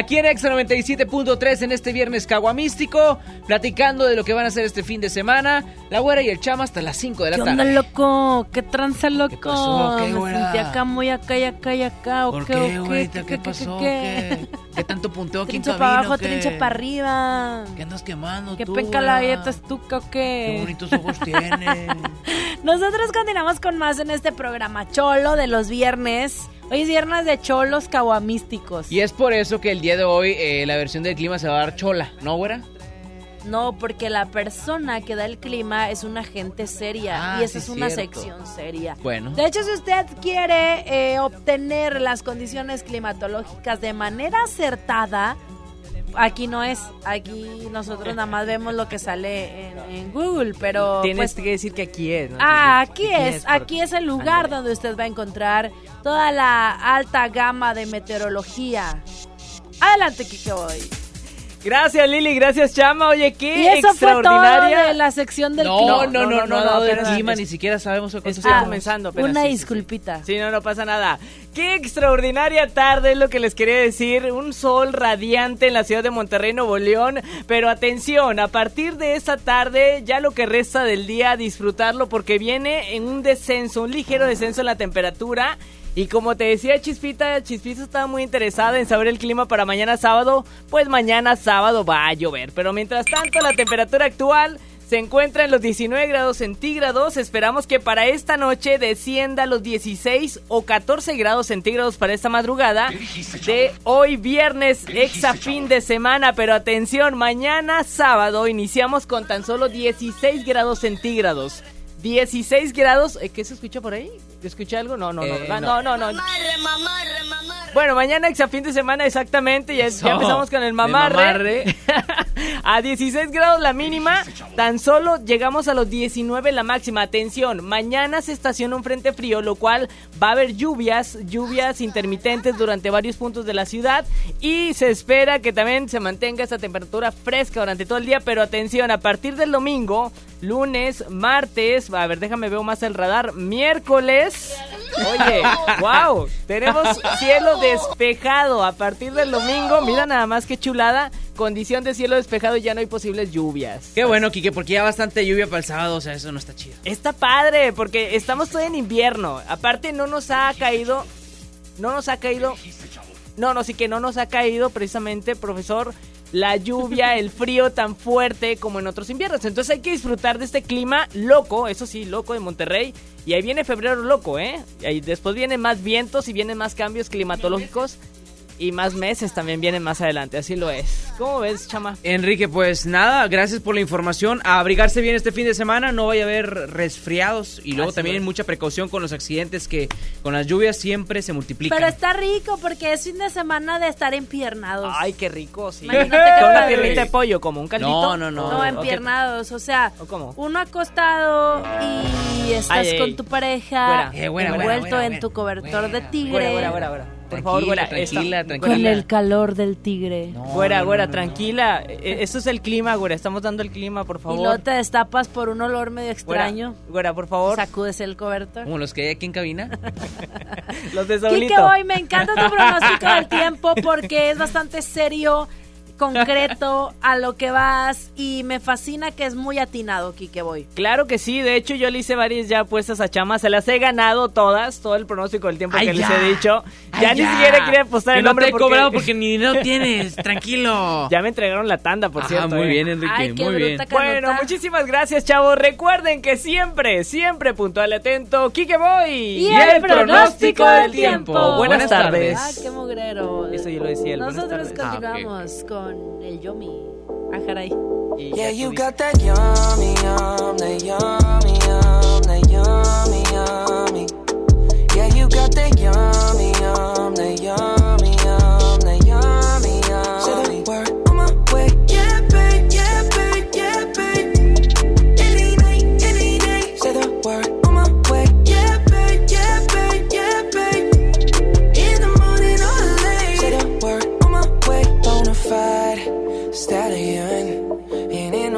aquí en Exa 97.3 en este viernes caguamístico, platicando de lo que van a hacer este fin de semana. La güera y el chama hasta las 5 de la ¿Qué tarde. loco? ¿Qué tranza, loco? pasó? ¿Qué, Me güera? sentí acá muy acá y acá y acá. ¿o ¿Por qué, qué, qué, güerita? qué, ¿Qué qué, pasó? qué? ¿Qué? ¿Qué tanto punteo aquí en Trincha para cabina, abajo, qué? trincha para arriba. ¿Qué andas quemando ¿Qué tú, penca la galleta estuca o qué? Qué bonitos ojos tiene. Nosotros continuamos con más en este programa Cholo de los viernes. Hoy es viernes de cholos caguamísticos. Y es por eso que el día de hoy eh, la versión del clima se va a dar chola, ¿no, güera? No, porque la persona que da el clima es una gente seria Ah, y esa sí, es una cierto. sección seria. Bueno. De hecho, si usted quiere eh, obtener las condiciones climatológicas de manera acertada, aquí no es. Aquí nosotros nada más vemos lo que sale en, en Google, pero Tienes pues, que decir que aquí es. ¿no? Ah, aquí Aquí es, aquí es el lugar donde usted va a encontrar toda la alta gama de meteorología. Adelante, Kike Boy. Gracias Lili, gracias Chama. Oye, qué Y eso fue todo extraordinaria. de la sección del No, clima. no, no, no, el apenas- clima, ni siquiera sabemos cuánto está comenzando. apenas, Una sí, sí, sí. disculpita. Sí, no, no pasa nada. Qué extraordinaria tarde es lo que les quería decir. Un sol radiante en la ciudad de Monterrey, Nuevo León. Pero atención, a partir de esta tarde, ya lo que resta del día, disfrutarlo porque viene en un descenso, un ligero descenso en la temperatura. Y como te decía Chispita, Chispita estaba muy interesada en saber el clima para mañana sábado. Pues mañana sábado va a llover. Pero mientras tanto, la temperatura actual se encuentra en los 19 grados centígrados. Esperamos que para esta noche descienda a los 16 o 14 grados centígrados para esta madrugada de hoy viernes, exa fin de semana. Pero atención, mañana sábado iniciamos con tan solo 16 grados centígrados. 16 grados. ¿eh, ¿Qué se escucha por ahí? ¿Escuché algo? No, no, no, Eh, no. no, no, no. Bueno, mañana exa fin de semana exactamente, ya, ya empezamos con el mamarre. mamarre. a 16 grados la mínima, tan solo llegamos a los 19 la máxima. Atención, mañana se estaciona un frente frío, lo cual va a haber lluvias, lluvias intermitentes durante varios puntos de la ciudad y se espera que también se mantenga esta temperatura fresca durante todo el día, pero atención, a partir del domingo, lunes, martes, a ver, déjame ver más el radar, miércoles, oye, wow, tenemos cielo despejado a partir del domingo, mira nada más que chulada, condición de cielo despejado y ya no hay posibles lluvias. Qué bueno, Kike, porque ya bastante lluvia para el sábado, o sea, eso no está chido. Está padre, porque estamos todavía en invierno. Aparte no nos ha caído, no nos ha caído, no, no, sí que no nos ha caído precisamente, profesor, la lluvia, el frío tan fuerte como en otros inviernos. Entonces hay que disfrutar de este clima loco, eso sí, loco de Monterrey. Y ahí viene febrero loco, ¿eh? Y después vienen más vientos y vienen más cambios climatológicos. Y más meses también vienen más adelante, así lo es. ¿Cómo ves, chama? Enrique, pues nada, gracias por la información. A abrigarse bien este fin de semana, no vaya a haber resfriados y luego Así también es. mucha precaución con los accidentes que con las lluvias siempre se multiplican. Pero está rico porque es fin de semana de estar empiernados. Ay, qué rico, sí. Imagínate Con una piernita de pollo, como un caldito. No, no, no. No, empiernados, o sea, cómo? uno acostado y estás Ay, ay. con tu pareja Güera. Eh, güera, envuelto en tu cobertor de tigre. Por favor, güera. tranquila, esta- tranquila. Con el calor del tigre. Güera, güera, tranquila. E- Eso es el clima, güera. Estamos dando el clima, por Y favor. luego te destapas por un olor medio extraño. Güera, por favor. Sacudes el cobertor. Como los que hay aquí en cabina. Los de Quique Saulito. Boy, me encanta tu pronóstico del tiempo porque es bastante serio, concreto, a lo que vas y me fascina que es muy atinado, Quique Boy. Claro que sí, de hecho yo le hice varias ya apuestas a Chama, se las he ganado todas, todo el pronóstico del tiempo Ay, que les he dicho. Ay, Ya ni ya. siquiera quería apostar Que el no nombre te he cobrado porque ni dinero tienes, tranquilo. Ya me entregaron la tanda, por Ah, cierto. muy eh. bien, Enrique, Ay, muy bien. Bueno, muchísimas gracias, chavos. Recuerden que siempre, siempre puntual y atento, Kike Boy. Y, el, pronóstico del tiempo. Buenas, Buenas tardes. Ah, qué mugrero. Eso yo lo decía, el Nosotros tardes. continuamos con el Yomi. Ah, caray. Y Yeah, ya you tú got that yummy, yum, that yummy, yum, that yummy, yummy. Yeah, you got that yummy, yum, that yummy, yum, that yummy, yummy. Say the word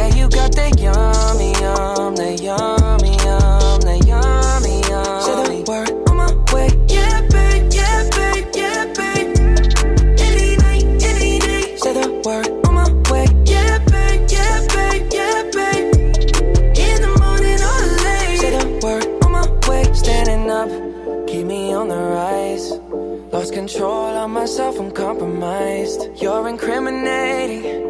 Yeah, you got that yummy, yum, that yummy, yum, that yummy, yum. Say the word on my way. Yeah, babe, yeah, babe, yeah, babe. Any night, any day. Say the word on my way. Yeah, babe, yeah, babe, yeah, babe. In the morning or late. Say the word on my way. Standing up, keep me on the rise. Lost control of myself, I'm compromised. You're incriminating,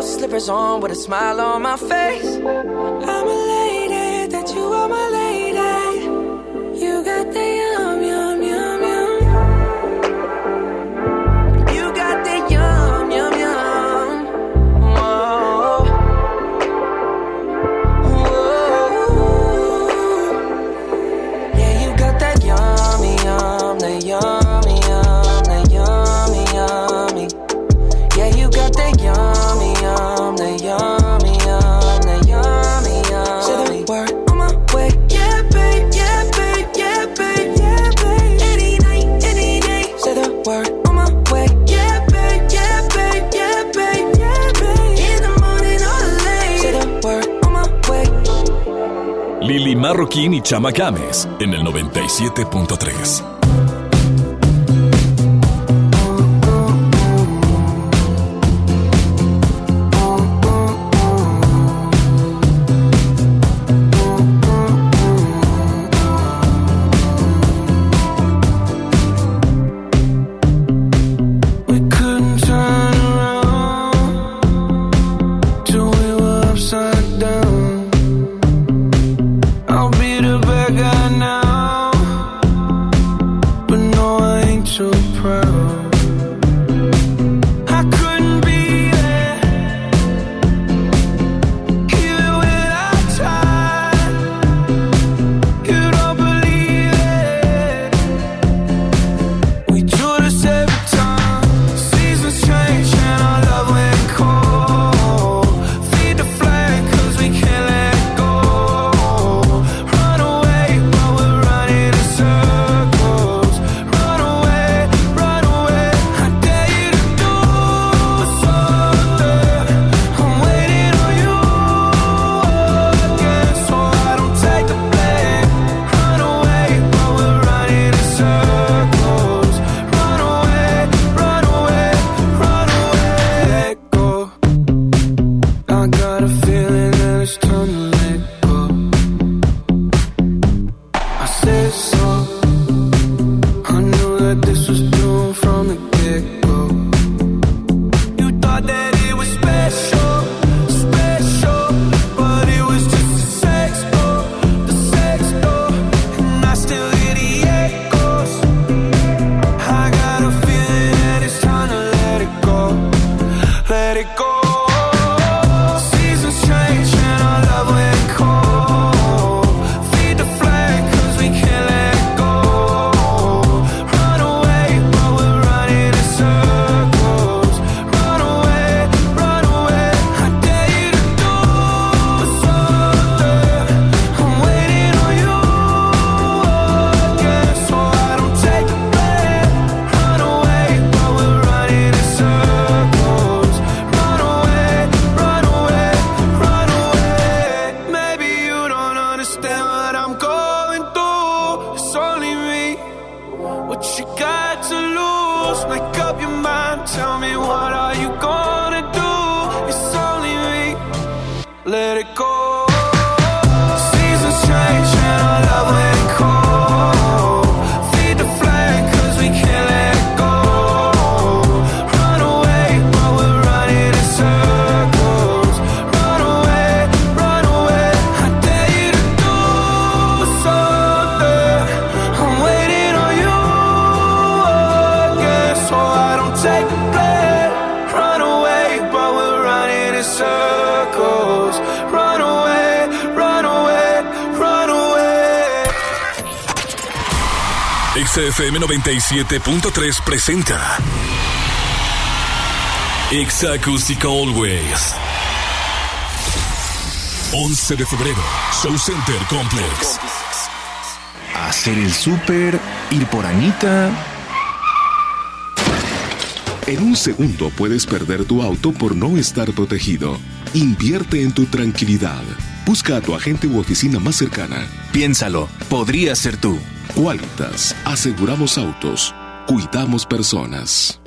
house slippers on with a smile on my face. I'm elated that you are my lady. Chama Games en el 97.3. XFM 97.3 presenta Exa Acústica Always 11 de febrero Show Center Complex Hacer el súper, ir por Anita. En un segundo puedes perder tu auto por no estar protegido. Invierte en tu tranquilidad. Busca a tu agente u oficina más cercana. Piénsalo, podría ser tú. Qualitas. Aseguramos autos. Cuidamos personas.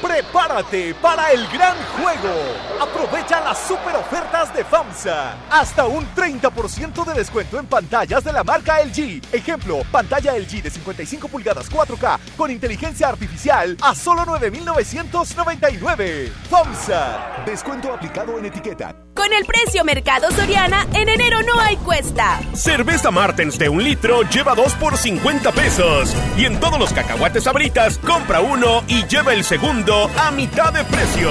Prepárate para el gran juego. Aprovecha las super ofertas de FAMSA. Hasta un 30% de descuento en pantallas de la marca LG. Ejemplo, pantalla LG de 55 pulgadas 4K con inteligencia artificial a solo 9,999. FAMSA. Descuento aplicado en etiqueta. Con el precio Mercado Soriana, en enero no hay cuesta. Cerveza Martens de un litro lleva dos por 50 pesos. Y en todos los cacahuates abritas, compra uno y lleva el segundo a mitad de precio.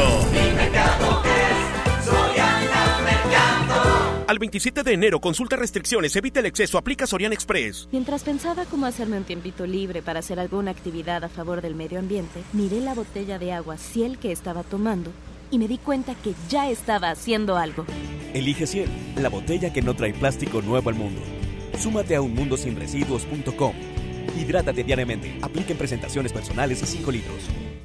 Al 27 de enero, consulta restricciones, evita el exceso, aplica Sorian Express. Mientras pensaba cómo hacerme un tiempito libre para hacer alguna actividad a favor del medio ambiente, miré la botella de agua Ciel que estaba tomando y me di cuenta que ya estaba haciendo algo. Elige Ciel, la botella que no trae plástico nuevo al mundo. Súmate a unmundosinresiduos.com. Hidrátate diariamente. Apliquen presentaciones personales y 5 litros.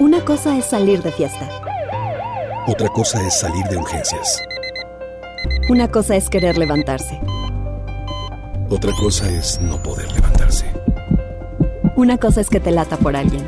Una cosa es salir de fiesta. Otra cosa es salir de urgencias. Una cosa es querer levantarse. Otra cosa es no poder levantarse. Una cosa es que te lata por alguien.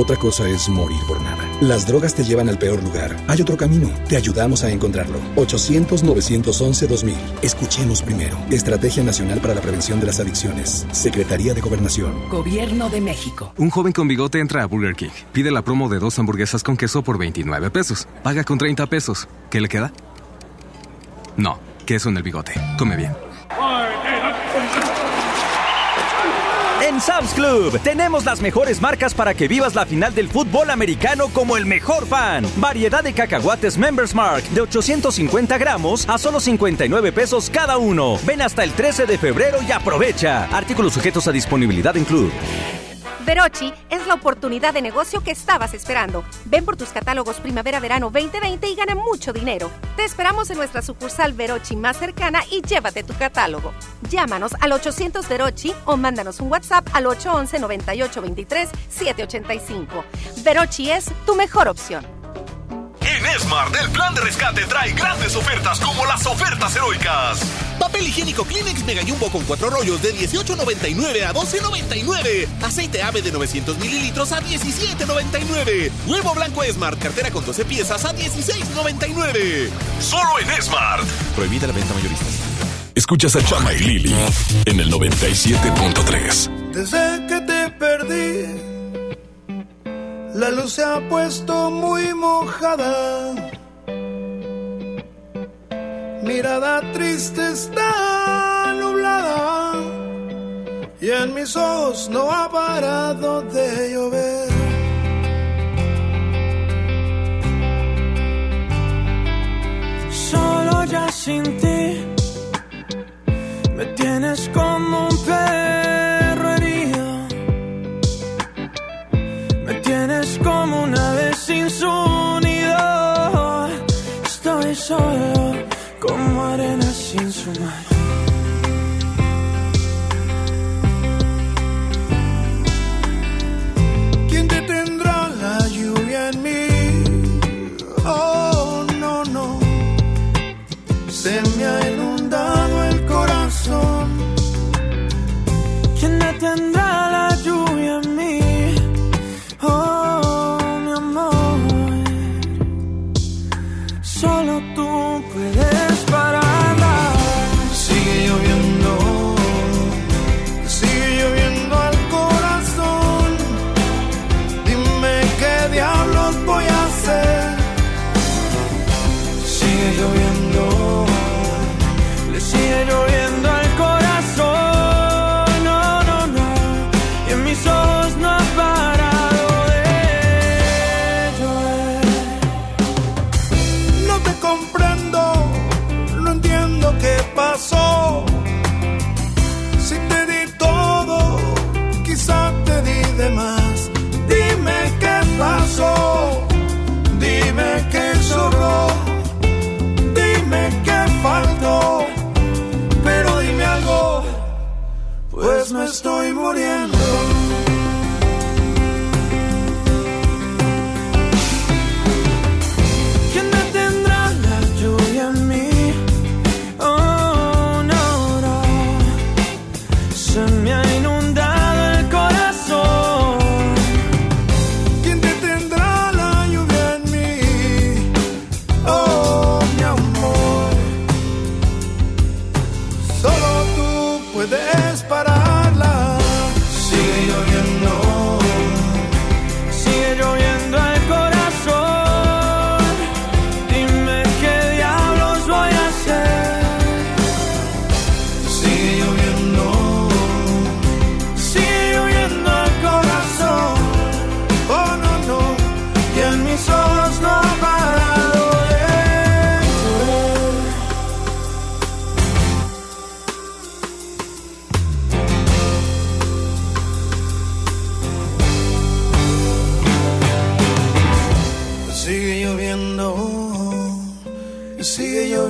Otra cosa es morir por nada. Las drogas te llevan al peor lugar. Hay otro camino. Te ayudamos a encontrarlo. 800-911-2000. Escuchemos primero. Estrategia Nacional para la Prevención de las Adicciones. Secretaría de Gobernación. Gobierno de México. Un joven con bigote entra a Burger King. Pide la promo de dos hamburguesas con queso por 29 pesos. Paga con 30 pesos. ¿Qué le queda? No, queso en el bigote. Come bien. Sam's Club tenemos las mejores marcas para que vivas la final del fútbol americano como el mejor fan. Variedad de cacahuates Members Mark de 850 gramos a solo 59 pesos cada uno. Ven hasta el 13 de febrero y aprovecha. Artículos sujetos a disponibilidad en Club. Verochi es la oportunidad de negocio que estabas esperando. Ven por tus catálogos Primavera-Verano 2020 y gana mucho dinero. Te esperamos en nuestra sucursal Verochi más cercana y llévate tu catálogo. Llámanos al 800 Verochi o mándanos un WhatsApp al 811-9823-785. Verochi es tu mejor opción. En Esmart, el plan de rescate trae grandes ofertas como las ofertas heroicas. Papel higiénico Kleenex Mega Jumbo con cuatro rollos de 18.99 a 12.99. Aceite ave de 900 mililitros a 17.99. Huevo blanco Smart, cartera con 12 piezas a 16.99. Solo en Esmart. Prohibida la venta mayorista. Escuchas a Chama y Lili en el 97.3. Desde que te perdí, la luz se ha puesto muy mojada. Mirada triste está nublada y en mis ojos no ha parado de llover. Solo ya sin ti me tienes como un perro tienes como una vez sin su nido. Estoy solo como arena sin su mar. Estoy muriendo.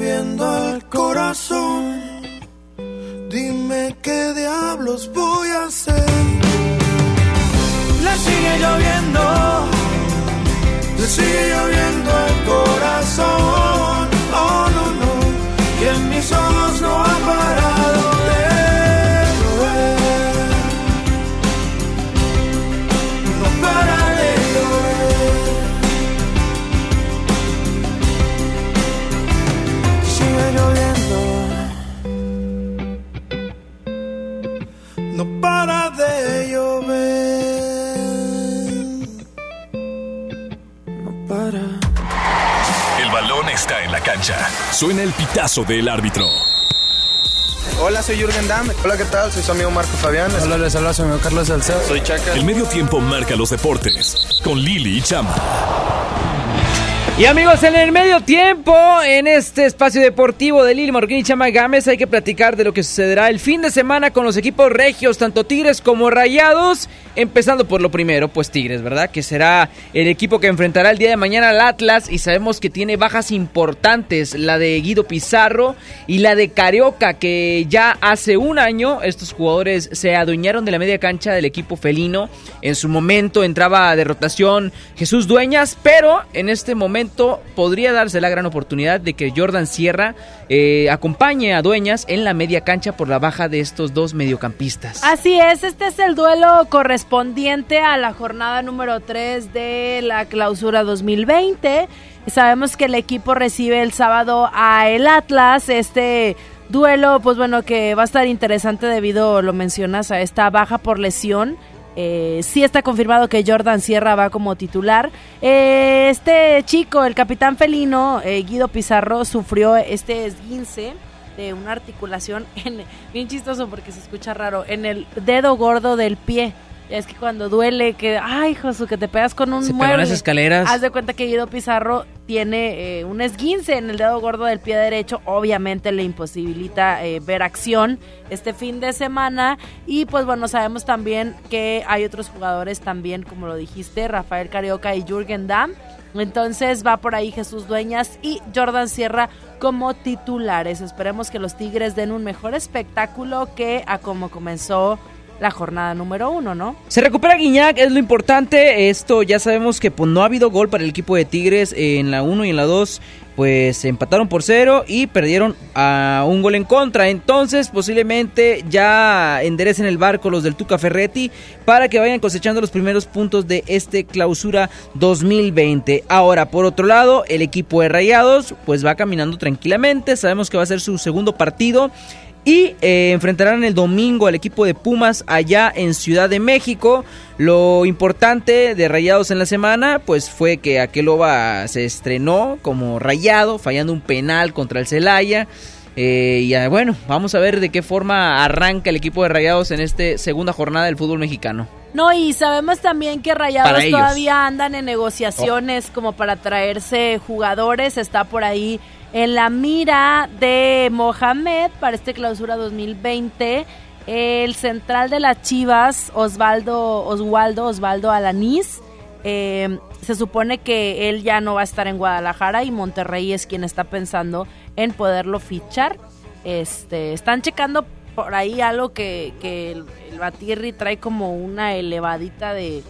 Lloviendo al corazón. Dime qué diablos voy a hacer. Le sigue lloviendo. Le sigue lloviendo al corazón. Oh, no, no. Y en mis ojos no ha parado cancha. Suena el pitazo del árbitro. Hola, soy Jürgen Damm. Hola, ¿qué tal? Soy su amigo Marco Fabián. Hola, les habla su amigo Carlos Salcedo. Soy Chaca. El medio tiempo marca los deportes con Lili y Chama. Y amigos, en el medio tiempo, en este espacio deportivo de Lili Morquín y Chama Gámez, hay que platicar de lo que sucederá el fin de semana con los equipos regios, tanto Tigres como Rayados. Empezando por lo primero, pues Tigres, ¿verdad? Que será el equipo que enfrentará el día de mañana al Atlas y sabemos que tiene bajas importantes, la de Guido Pizarro y la de Carioca, que ya hace un año estos jugadores se adueñaron de la media cancha del equipo felino. En su momento entraba de rotación Jesús Dueñas, pero en este momento podría darse la gran oportunidad de que Jordan Sierra eh, acompañe a Dueñas en la media cancha por la baja de estos dos mediocampistas. Así es, este es el duelo correspondiente a la jornada número 3 de la clausura 2020. Sabemos que el equipo recibe el sábado a el Atlas, este duelo, pues bueno, que va a estar interesante debido, lo mencionas, a esta baja por lesión. Eh, sí está confirmado que Jordan Sierra va como titular. Eh, este chico, el capitán felino, eh, Guido Pizarro, sufrió este esguince de una articulación, en, bien chistoso porque se escucha raro, en el dedo gordo del pie. Es que cuando duele, que, ay, Josu, que te pegas con un Se mueble. las escaleras. Haz de cuenta que Guido Pizarro tiene eh, un esguince en el dedo gordo del pie derecho. Obviamente le imposibilita eh, ver acción este fin de semana. Y pues bueno, sabemos también que hay otros jugadores también, como lo dijiste, Rafael Carioca y Jürgen Damm. Entonces va por ahí Jesús Dueñas y Jordan Sierra como titulares. Esperemos que los Tigres den un mejor espectáculo que a como comenzó la jornada número uno, ¿no? Se recupera Guiñac, es lo importante. Esto ya sabemos que pues, no ha habido gol para el equipo de Tigres en la 1 y en la 2. Pues empataron por cero y perdieron a un gol en contra. Entonces, posiblemente ya enderecen el barco los del Tuca Ferretti para que vayan cosechando los primeros puntos de este clausura 2020. Ahora, por otro lado, el equipo de Rayados pues va caminando tranquilamente. Sabemos que va a ser su segundo partido. Y eh, enfrentarán el domingo al equipo de Pumas allá en Ciudad de México. Lo importante de Rayados en la semana, pues fue que Aqueloba se estrenó como rayado, fallando un penal contra el Celaya. Eh, y ah, bueno, vamos a ver de qué forma arranca el equipo de Rayados en esta segunda jornada del fútbol mexicano. No, y sabemos también que Rayados todavía andan en negociaciones como para traerse jugadores. Está por ahí en la mira de Mohamed para este clausura 2020. El central de las Chivas, Osvaldo, Oswaldo, Osvaldo Alanís. eh, se supone que él ya no va a estar en Guadalajara y Monterrey es quien está pensando en poderlo fichar. Este, están checando por ahí algo que, que el, el Batirri trae como una elevadita de,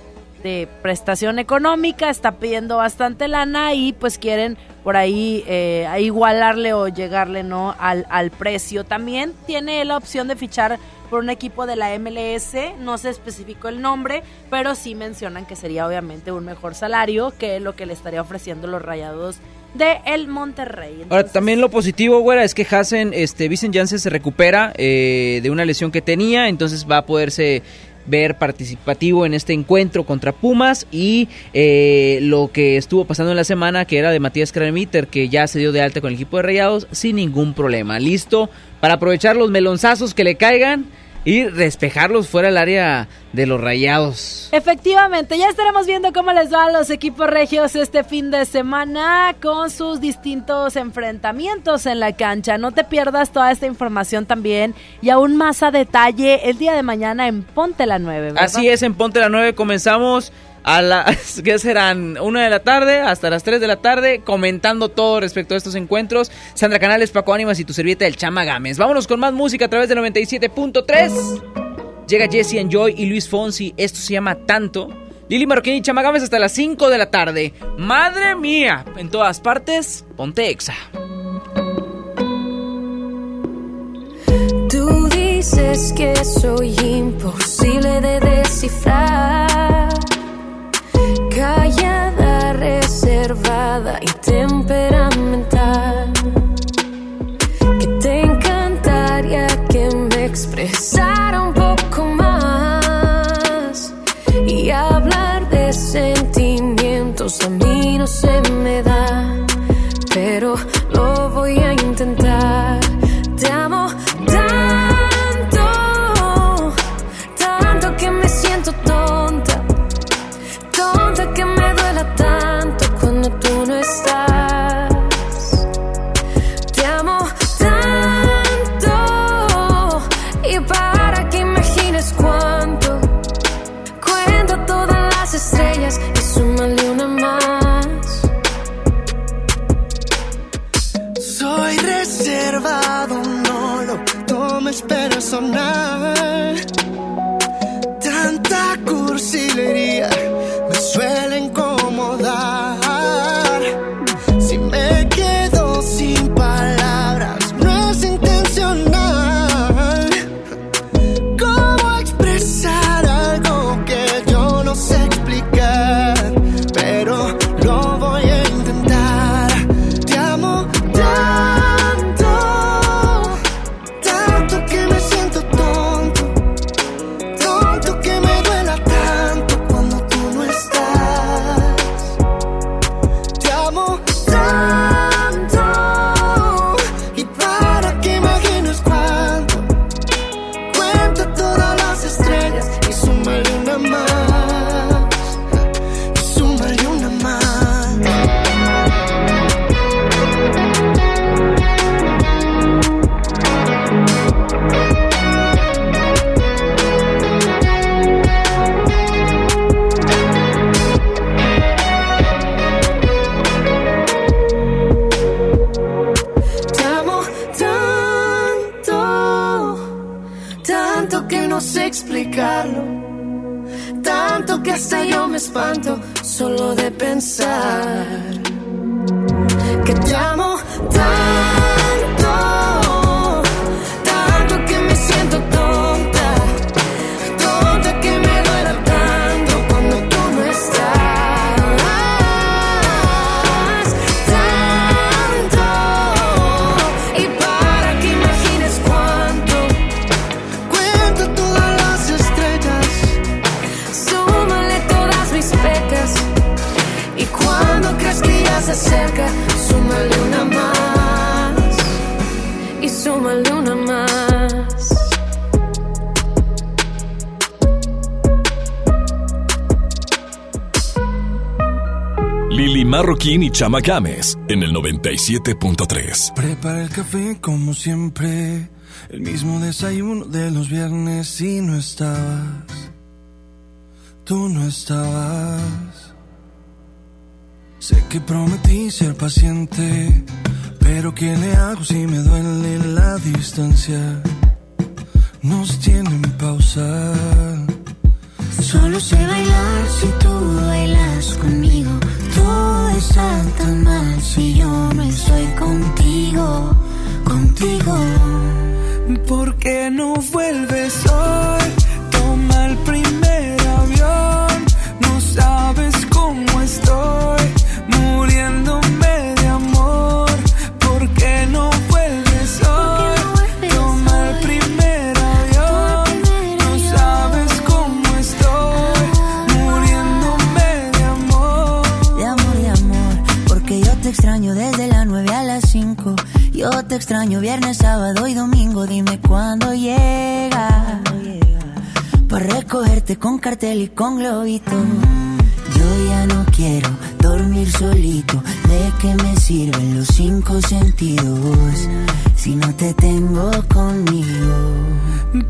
de prestación económica, está pidiendo bastante lana y pues quieren por ahí eh, a igualarle o llegarle no al, al precio. También tiene la opción de fichar por un equipo de la MLS, no se especificó el nombre, pero sí mencionan que sería obviamente un mejor salario que lo que le estaría ofreciendo los rayados de el Monterrey. Ahora, también lo positivo, güera, es que Hassen, este, Vicent Janssen se recupera eh, de una lesión que tenía, entonces va a poderse ver participativo en este encuentro contra Pumas y eh, lo que estuvo pasando en la semana que era de Matías Kramiter que ya se dio de alta con el equipo de Rayados sin ningún problema, listo para aprovechar los melonzazos que le caigan y despejarlos fuera del área de los Rayados. Efectivamente, ya estaremos viendo cómo les va a los equipos regios este fin de semana con sus distintos enfrentamientos en la cancha. No te pierdas toda esta información también y aún más a detalle el día de mañana en Ponte la 9. ¿verdad? Así es, en Ponte la 9 comenzamos a las, ¿qué serán? Una de la tarde hasta las 3 de la tarde comentando todo respecto a estos encuentros. Sandra Canales, Paco Ánimas y tu servieta del Chama Gámez. Vámonos con más música a través de 97.3. Llega Jesse Enjoy y Luis Fonsi. Esto se llama Tanto. Lili Marroquín y Chama Gámez hasta las 5 de la tarde. ¡Madre mía! En todas partes, ponte exa. Tú dices que soy imposible de descifrar. Callada, reservada y temperamental. Que te encantaría que me expresara un poco más. Y hablar de sentimientos a mí no se me da. Pero espanto solo de Marroquín y Chama Games en el 97.3. Prepara el café como siempre, el mismo desayuno de los viernes y no estabas. Tú no estabas. Sé que prometí ser paciente, pero ¿qué le hago si me duele la distancia? Nos tienen pausa. Solo sé bailar si tú bailas conmigo. Todo está tan mal si yo no estoy contigo, contigo. ¿Por qué no vuelves hoy? Toma el primer extraño viernes, sábado y domingo. Dime cuándo llega. Para recogerte con cartel y con globito. Yo ya no quiero dormir solito. ¿De qué me sirven los cinco sentidos si no te tengo conmigo?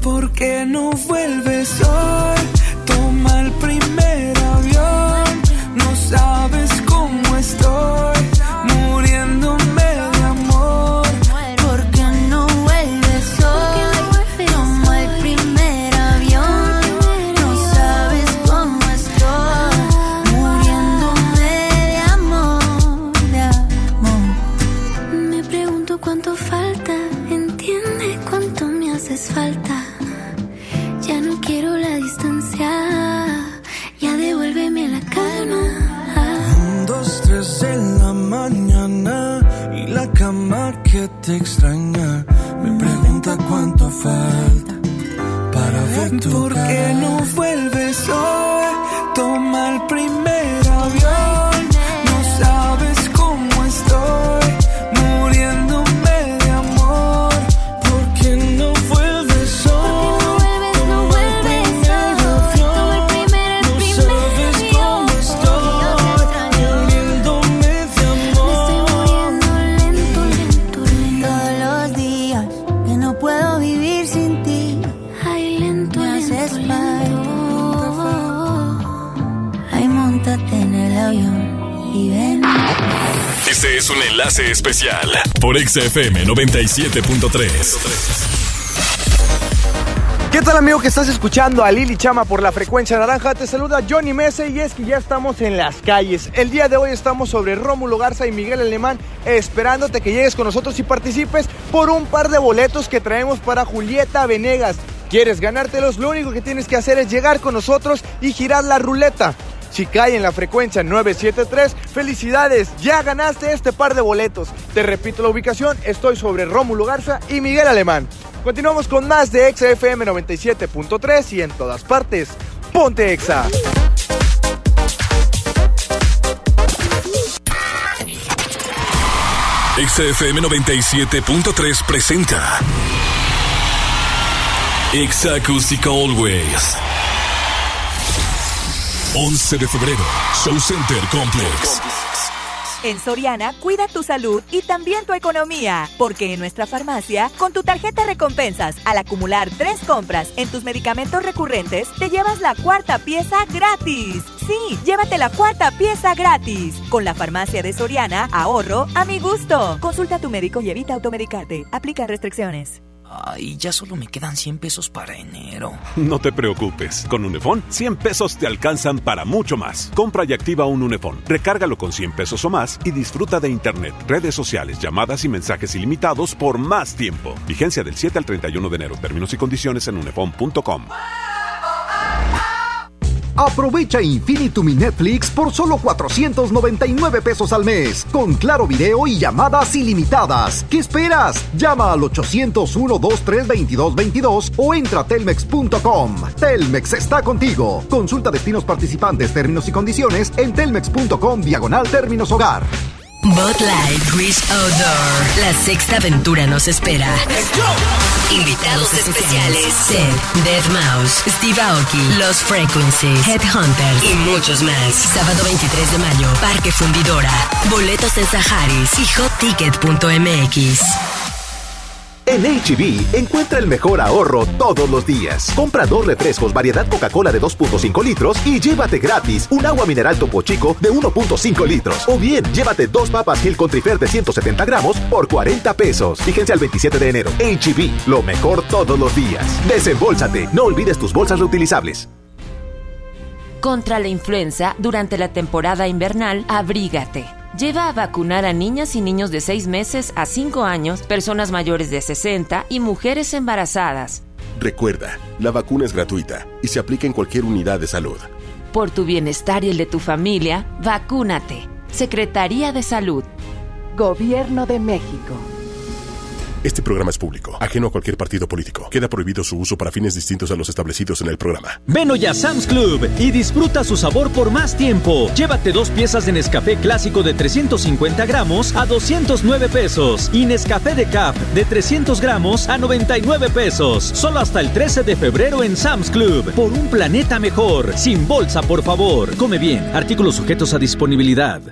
¿Por qué no vuelves hoy? Toma el primer avión. ¿Por qué no enlace especial por XFM 97.3. ¿Qué tal amigo que estás escuchando a Lili Chama por la frecuencia naranja? Te saluda Johnny Mese y es que ya estamos en las calles. El día de hoy estamos sobre Rómulo Garza y Miguel Alemán esperándote que llegues con nosotros y participes por un par de boletos que traemos para Julieta Venegas. ¿Quieres ganártelos? Lo único que tienes que hacer es llegar con nosotros y girar la ruleta. Si cae en la frecuencia 973, felicidades, ya ganaste este par de boletos. Te repito la ubicación, estoy sobre Rómulo Garza y Miguel Alemán. Continuamos con más de XFM 97.3 y en todas partes. Ponte Exa. XFM 97.3 presenta Exa Acústica Always. 11 de febrero, Show Center Complex. En Soriana, cuida tu salud y también tu economía, porque en nuestra farmacia, con tu tarjeta recompensas, al acumular tres compras en tus medicamentos recurrentes, te llevas la cuarta pieza gratis. Sí, llévate la cuarta pieza gratis. Con la farmacia de Soriana, ahorro a mi gusto. Consulta a tu médico y evita automedicarte. Aplica restricciones. Ay, ya solo me quedan 100 pesos para enero. No te preocupes, con Unifón 100 pesos te alcanzan para mucho más. Compra y activa un Unifón, recárgalo con 100 pesos o más y disfruta de internet, redes sociales, llamadas y mensajes ilimitados por más tiempo. Vigencia del 7 al 31 de enero. Términos y condiciones en unifón.com. Aprovecha Infinitum y Netflix por solo 499 pesos al mes, con claro video y llamadas ilimitadas. ¿Qué esperas? Llama al 801-232222 o entra a telmex.com. Telmex está contigo. Consulta destinos participantes, términos y condiciones en telmex.com diagonal términos hogar. Bud Light Grease Outdoor. La sexta aventura nos espera. Invitados especiales: Seth, Dead Mouse, Steve Aoki, Los Frequencies, Headhunters y muchos más. Sábado 23 de mayo, Parque Fundidora. Boletos en Saharis y hotticket.mx. En HB, encuentra el mejor ahorro todos los días. Compra dos refrescos variedad Coca-Cola de 2.5 litros y llévate gratis un agua mineral Topo Chico de 1.5 litros. O bien, llévate dos papas Gil Contrifer de 170 gramos por 40 pesos. Fíjense al 27 de enero. HB, lo mejor todos los días. Desembolsate. No olvides tus bolsas reutilizables. Contra la influenza, durante la temporada invernal, abrígate. Lleva a vacunar a niñas y niños de 6 meses a 5 años, personas mayores de 60 y mujeres embarazadas. Recuerda, la vacuna es gratuita y se aplica en cualquier unidad de salud. Por tu bienestar y el de tu familia, vacúnate. Secretaría de Salud. Gobierno de México. Este programa es público, ajeno a cualquier partido político. Queda prohibido su uso para fines distintos a los establecidos en el programa. Ven hoy a Sam's Club y disfruta su sabor por más tiempo. Llévate dos piezas de Nescafé clásico de 350 gramos a 209 pesos y Nescafé de Cap de 300 gramos a 99 pesos. Solo hasta el 13 de febrero en Sam's Club. Por un planeta mejor. Sin bolsa, por favor. Come bien. Artículos sujetos a disponibilidad.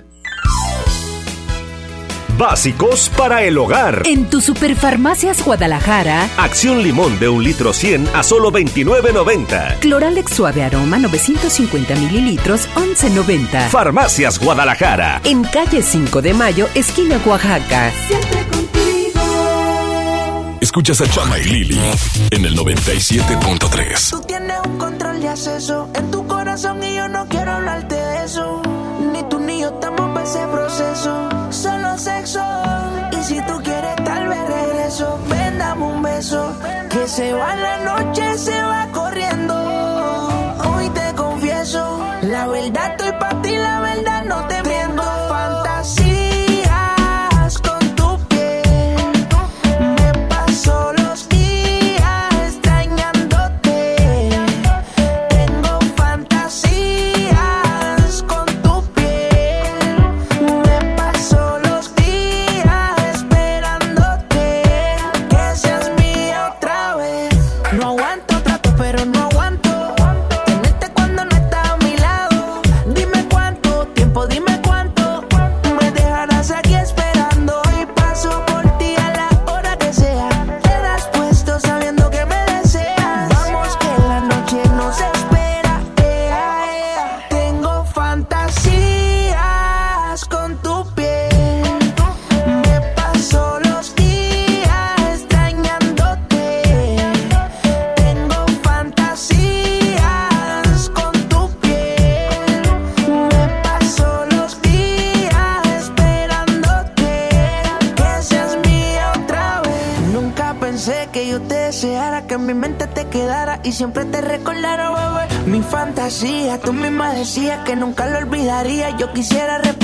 Básicos para el hogar. En tu Superfarmacias Guadalajara. Acción limón de un litro 100 a solo 29.90. Cloralex suave aroma 950 mililitros 11.90. Farmacias Guadalajara. En calle 5 de Mayo, esquina Oaxaca. Siempre contigo. Escuchas a Chama y Lili en el 97.3. Tú tienes un control de acceso en tu corazón y yo no quiero hablarte de eso. Ni tú ni yo estamos para ese proceso. Solo sexo. Y si tú quieres, tal vez regreso. Ven, dame un beso. Que se va la noche, se va corriendo. Hoy te confieso. La verdad estoy para siempre te recordara, bebé. Mi fantasía, tú misma decías que nunca lo olvidaría. Yo quisiera repetirlo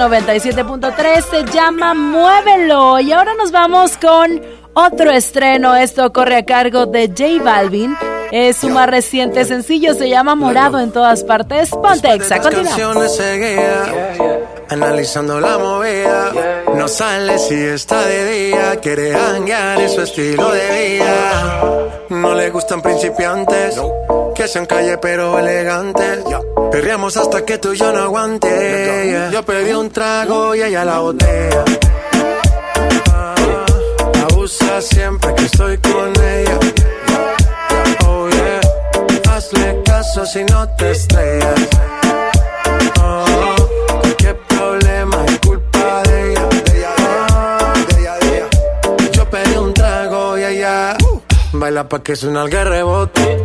97.3. Se llama Muévelo. Y ahora nos vamos con otro estreno. Esto corre a cargo de J Balvin. Es su más reciente sencillo. Se llama Morado en todas partes. Ponte Exa. Continuamos. analizando la movida. No sale si está de día, quiere hanguear, es su estilo de vida. No le gustan principiantes, que sean calle pero elegantes. Perreamos hasta que tú y yo no aguante. yeah. Yo pedí un trago y ella la botella. Ah, Abusa siempre que estoy con ella. Oh yeah, hazle caso si no te estrellas. Oh, qué problema es culpa de ella. Oh, Yo pedí un trago y ella baila pa' que suena el rebote.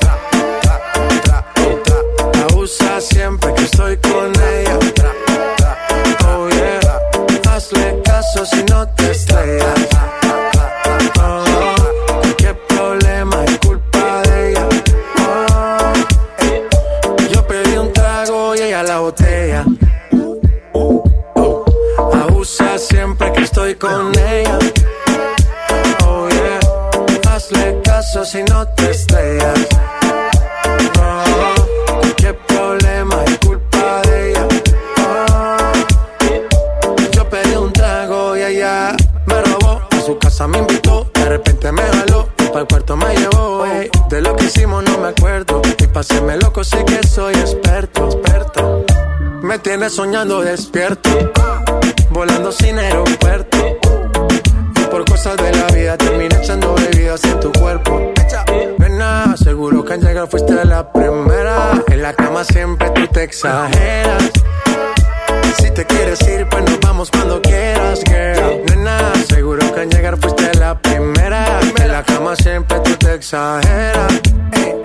Siempre que estoy con ella. Oh yeah. Hazle caso si no te estrellas. Oh, qué problema es culpa de ella. Oh, la botella. Abusa siempre que estoy con ella. Oh yeah, hazle caso si no te paséme loco, sé que soy experto, experto. Me tienes soñando despierto, volando sin aeropuerto. Y por cosas de la vida terminé echando bebidas en tu cuerpo. Nena, seguro que al llegar fuiste la primera. En la cama siempre tú te exageras. Si te quieres ir, pues nos vamos cuando quieras, girl. Nena, seguro que al llegar fuiste la primera. En la cama siempre tú te exageras. Ey.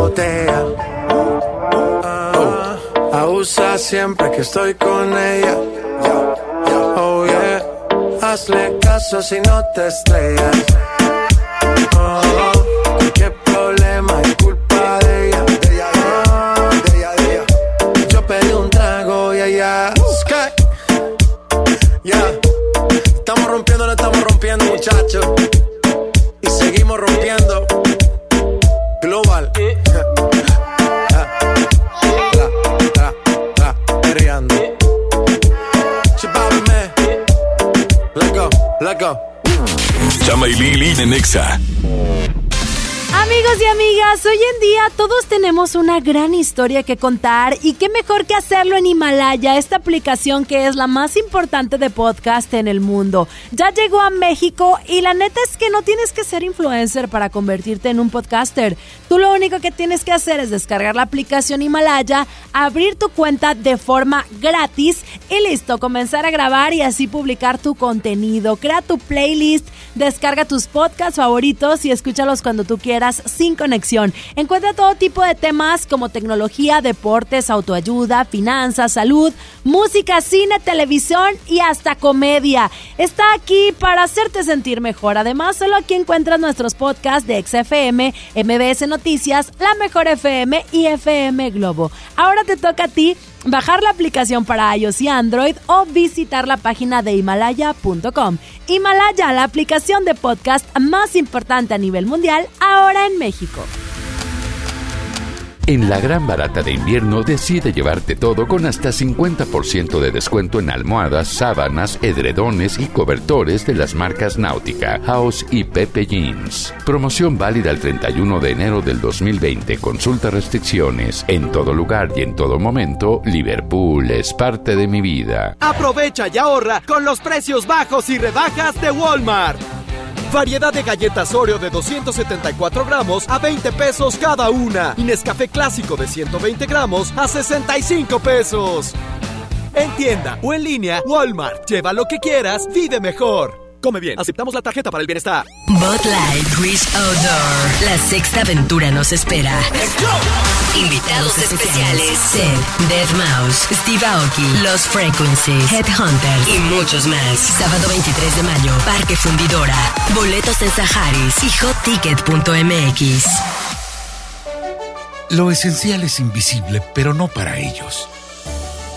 Botella. Ah, abusa siempre que estoy con ella. Oh yeah, hazle caso si no te estrellas. Oh, qué problema es culpa de ella. Ella. Yo pedí un trago y ella. Sky. Ya, estamos rompiendo, no estamos rompiendo, muchachos. Y seguimos rompiendo. Global. Chama y Lili en Nexa. Amigos y amigas, hoy en día todos tenemos una gran historia que contar y qué mejor que hacerlo en Himalaya, esta aplicación que es la más importante de podcast en el mundo. Ya llegó a México y la neta es que no tienes que ser influencer para convertirte en un podcaster. Tú lo único que tienes que hacer es descargar la aplicación Himalaya, abrir tu cuenta de forma gratis y listo, comenzar a grabar y así publicar tu contenido. Crea tu playlist, descarga tus podcasts favoritos y escúchalos cuando tú quieras sin conexión. Encuentra todo tipo de temas como tecnología, deportes, autoayuda, finanzas, salud, música, cine, televisión y hasta comedia. Está aquí para hacerte sentir mejor. Además, solo aquí encuentras nuestros podcasts de XFM, MBS Noticias, La Mejor FM y FM Globo. Ahora te toca a ti bajar la aplicación para iOS y Android o visitar la página de himalaya.com. Himalaya, la aplicación de podcast más importante a nivel mundial, ahora en México. En la gran barata de invierno decide llevarte todo con hasta 50% de descuento en almohadas, sábanas, edredones y cobertores de las marcas Náutica, House y Pepe Jeans. Promoción válida el 31 de enero del 2020. Consulta restricciones. En todo lugar y en todo momento, Liverpool es parte de mi vida. Aprovecha y ahorra con los precios bajos y rebajas de Walmart. Variedad de galletas Oreo de 274 gramos a 20 pesos cada una. Y Nescafé clásico de 120 gramos a 65 pesos. En tienda o en línea, Walmart. Lleva lo que quieras, vive mejor. Come bien, aceptamos la tarjeta para el bienestar. Bud Light Grease Outdoor. La sexta aventura nos espera. Invitados especiales: Seth, Dead Mouse, Steve Aoki, Los Frequencies, Headhunters y muchos más. Sábado 23 de mayo, Parque Fundidora. Boletos en Saharis y hotticket.mx. Lo esencial es invisible, pero no para ellos.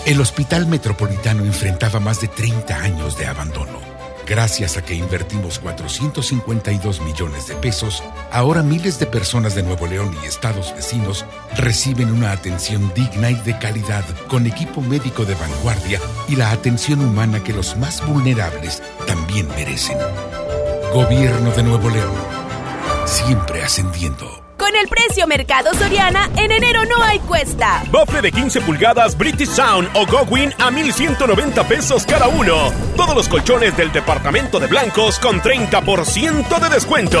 El Hospital Metropolitano enfrentaba más de 30 años de abandono. Gracias a que invertimos 452 millones de pesos, ahora miles de personas de Nuevo León y estados vecinos reciben una atención digna y de calidad con equipo médico de vanguardia y la atención humana que los más vulnerables también merecen. Gobierno de Nuevo León, siempre ascendiendo. Con el precio Mercado Soriana, en enero no hay cuesta. Bofle de 15 pulgadas British Sound o Gowin a 1190 pesos cada uno. Todos los colchones del departamento de blancos con 30% de descuento.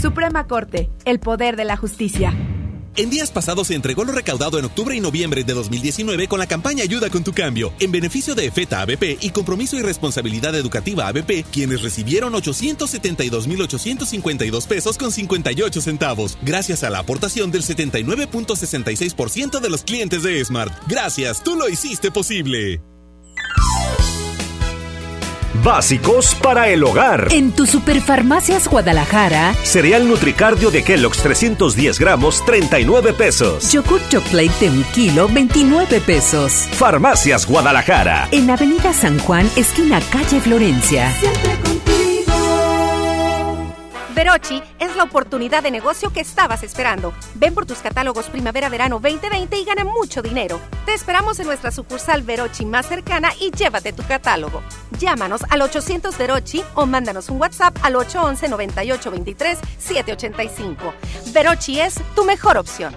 Suprema Corte, el poder de la justicia. En días pasados se entregó lo recaudado en octubre y noviembre de 2019 con la campaña Ayuda con tu cambio, en beneficio de EFETA ABP y Compromiso y Responsabilidad Educativa ABP, quienes recibieron 872.852 pesos con 58 centavos, gracias a la aportación del 79.66% de los clientes de Smart. Gracias, tú lo hiciste posible. Básicos para el hogar. En tu Superfarmacias Guadalajara, Cereal Nutricardio de Kellogg's 310 gramos, 39 pesos. Yogurt Chocolate de un kilo, 29 pesos. Farmacias Guadalajara. En Avenida San Juan, esquina calle Florencia. Verochi es la oportunidad de negocio que estabas esperando. Ven por tus catálogos Primavera-Verano 2020 y gana mucho dinero. Te esperamos en nuestra sucursal Verochi más cercana y llévate tu catálogo. Llámanos al 800 Verochi o mándanos un WhatsApp al 811-9823-785. Verochi es tu mejor opción.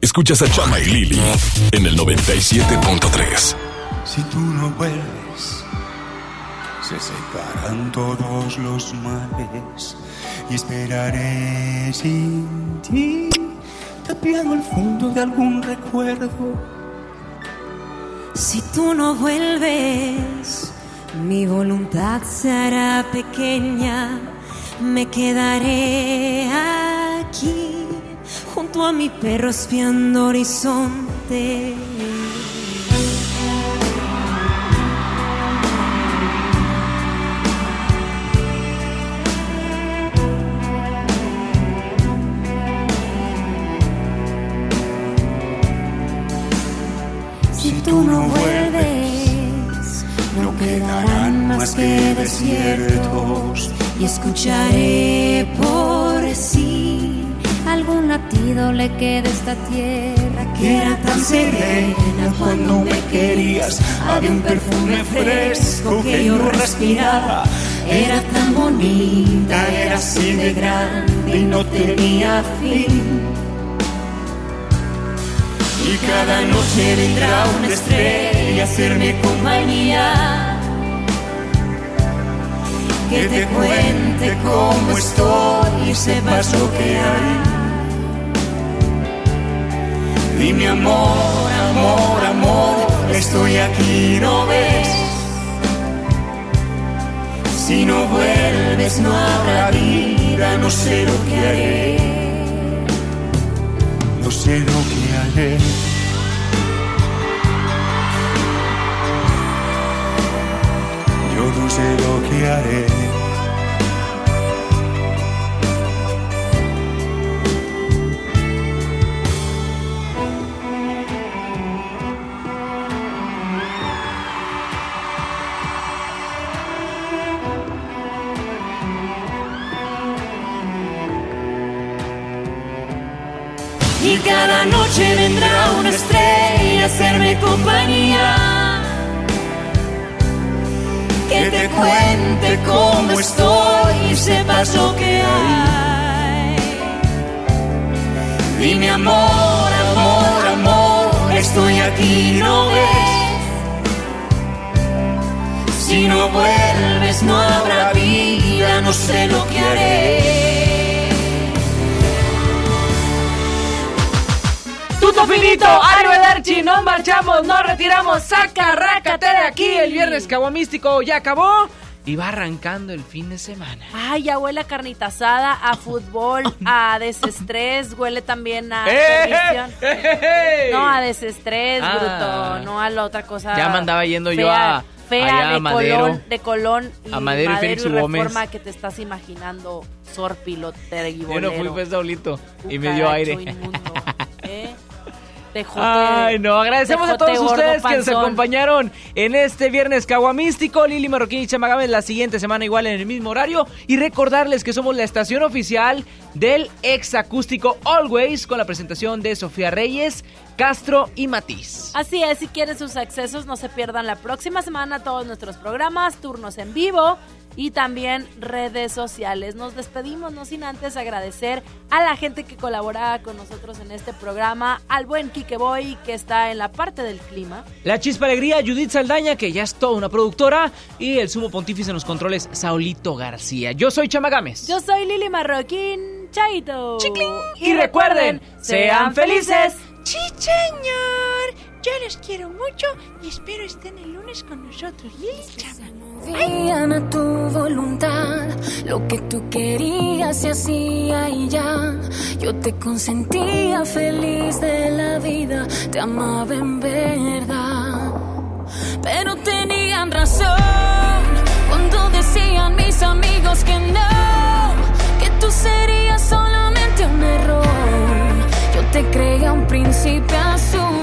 Escuchas a Chama y Lili en el 97.3. Si tú no vuelves, se secarán todos los males y esperaré sin ti, tapiado el fondo de algún recuerdo. Si tú no vuelves, mi voluntad se hará pequeña. Me quedaré aquí, junto a mi perro espiando horizonte. Tú no vuelves, no quedarán más que desiertos y escucharé por sí algún latido le queda esta tierra que era tan serena cuando me querías. Había un perfume fresco que yo respiraba. Era tan bonita, era así de grande y no tenía fin. Cada noche vendrá una estrella a hacerme compañía. Que te cuente cómo estoy y sepas lo que hay. Dime amor, amor, amor, estoy aquí, ¿no ves? Si no vuelves no habrá vida, no sé lo que haré. No sé lo que haré. Y cada noche vendrá una estrella a hacerme compañía. Te cuente cómo estoy y sepas lo que hay. Dime amor, amor, amor, estoy aquí, ¿no ves? Si no vuelves no habrá vida, no sé lo que haré. Tuto finito, Arrivederci, nos marchamos, nos retiramos, saca, rácate de aquí. El viernes caguamístico ya acabó y va arrancando el fin de semana. Ay, ya huele a carnita asada, a fútbol, a desestrés, huele también a ¡Eh, eh! No, a desestrés, Ah. bruto, no a la otra cosa. Ya me andaba yendo yo a- Fea de Madero. Colón, de Colón y A Madero y Félix Gómez. Reforma que te estás imaginando sorpilote y Yo no fui, fue y me dio aire. Ay, no, agradecemos a todos ustedes que nos acompañaron en este viernes caguamístico. Lili Marroquín y Chama Gámez la siguiente semana igual en el mismo horario. Y recordarles que somos la estación oficial del ex acústico Always con la presentación de Sofía Reyes, Castro y Matiz. Así es, si quieren sus accesos, no se pierdan la próxima semana todos nuestros programas, turnos en vivo y también redes sociales. Nos despedimos, no sin antes agradecer a la gente que colaboraba con nosotros en este programa, al buen Kike Boy que está en la parte del clima. La chispa alegría, Judith Saldaña, que ya es toda una productora, y el sumo pontífice en los controles, Saulito García. Yo soy Chama Gámez. Yo soy Lili Marroquín, Chaito. Y recuerden, sean felices. Sí, señor. Yo los quiero mucho y espero estén el lunes con nosotros. Lili Chama. Movían a tu voluntad, lo que tú querías se hacía y ya. Yo te consentía feliz de la vida, te amaba en verdad. Pero tenían razón cuando decían mis amigos que no, que tú serías solamente un error. Yo te creía un príncipe azul.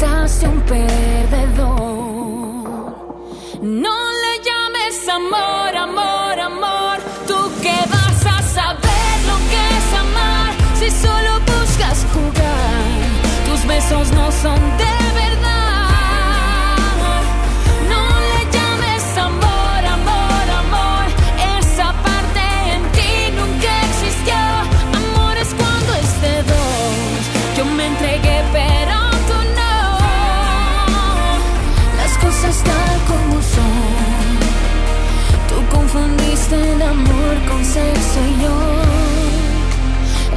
Resultaste un perdedor. No le llames amor, amor, amor. Tú que vas a saber lo que es amar si solo buscas jugar. Tus besos no son de el amor con sexo y yo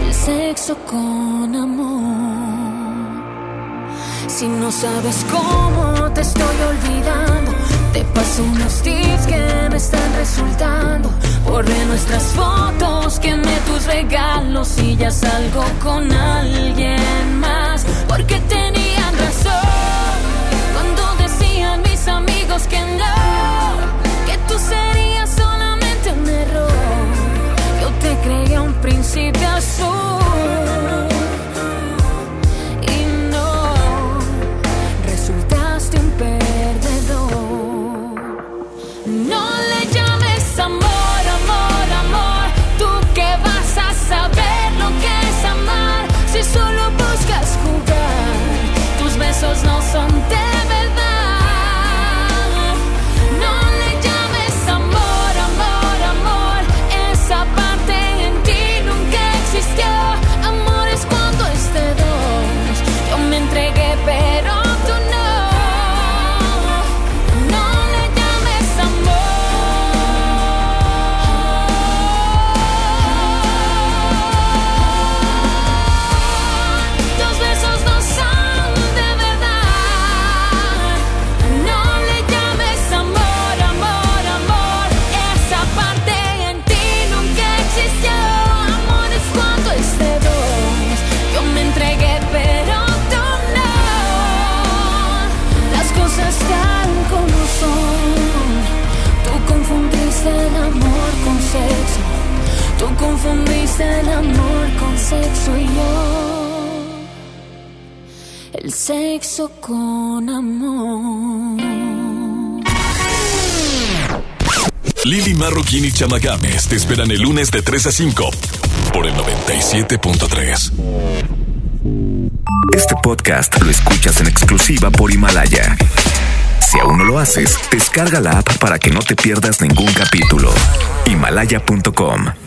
el sexo con amor. Si no sabes cómo te estoy olvidando, te paso unos tips que me están resultando. Borré nuestras fotos, quemé tus regalos y ya salgo con alguien más. Porque tenían razón cuando decían mis amigos que no, creía un príncipe azul. Confundiste el amor con sexo y yo. El sexo con amor. Lili Marroquín y Chama Games te esperan el lunes de 3 a 5 por el 97.3. Este podcast lo escuchas en exclusiva por Himalaya. Si aún no lo haces, descarga la app para que no te pierdas ningún capítulo. Himalaya.com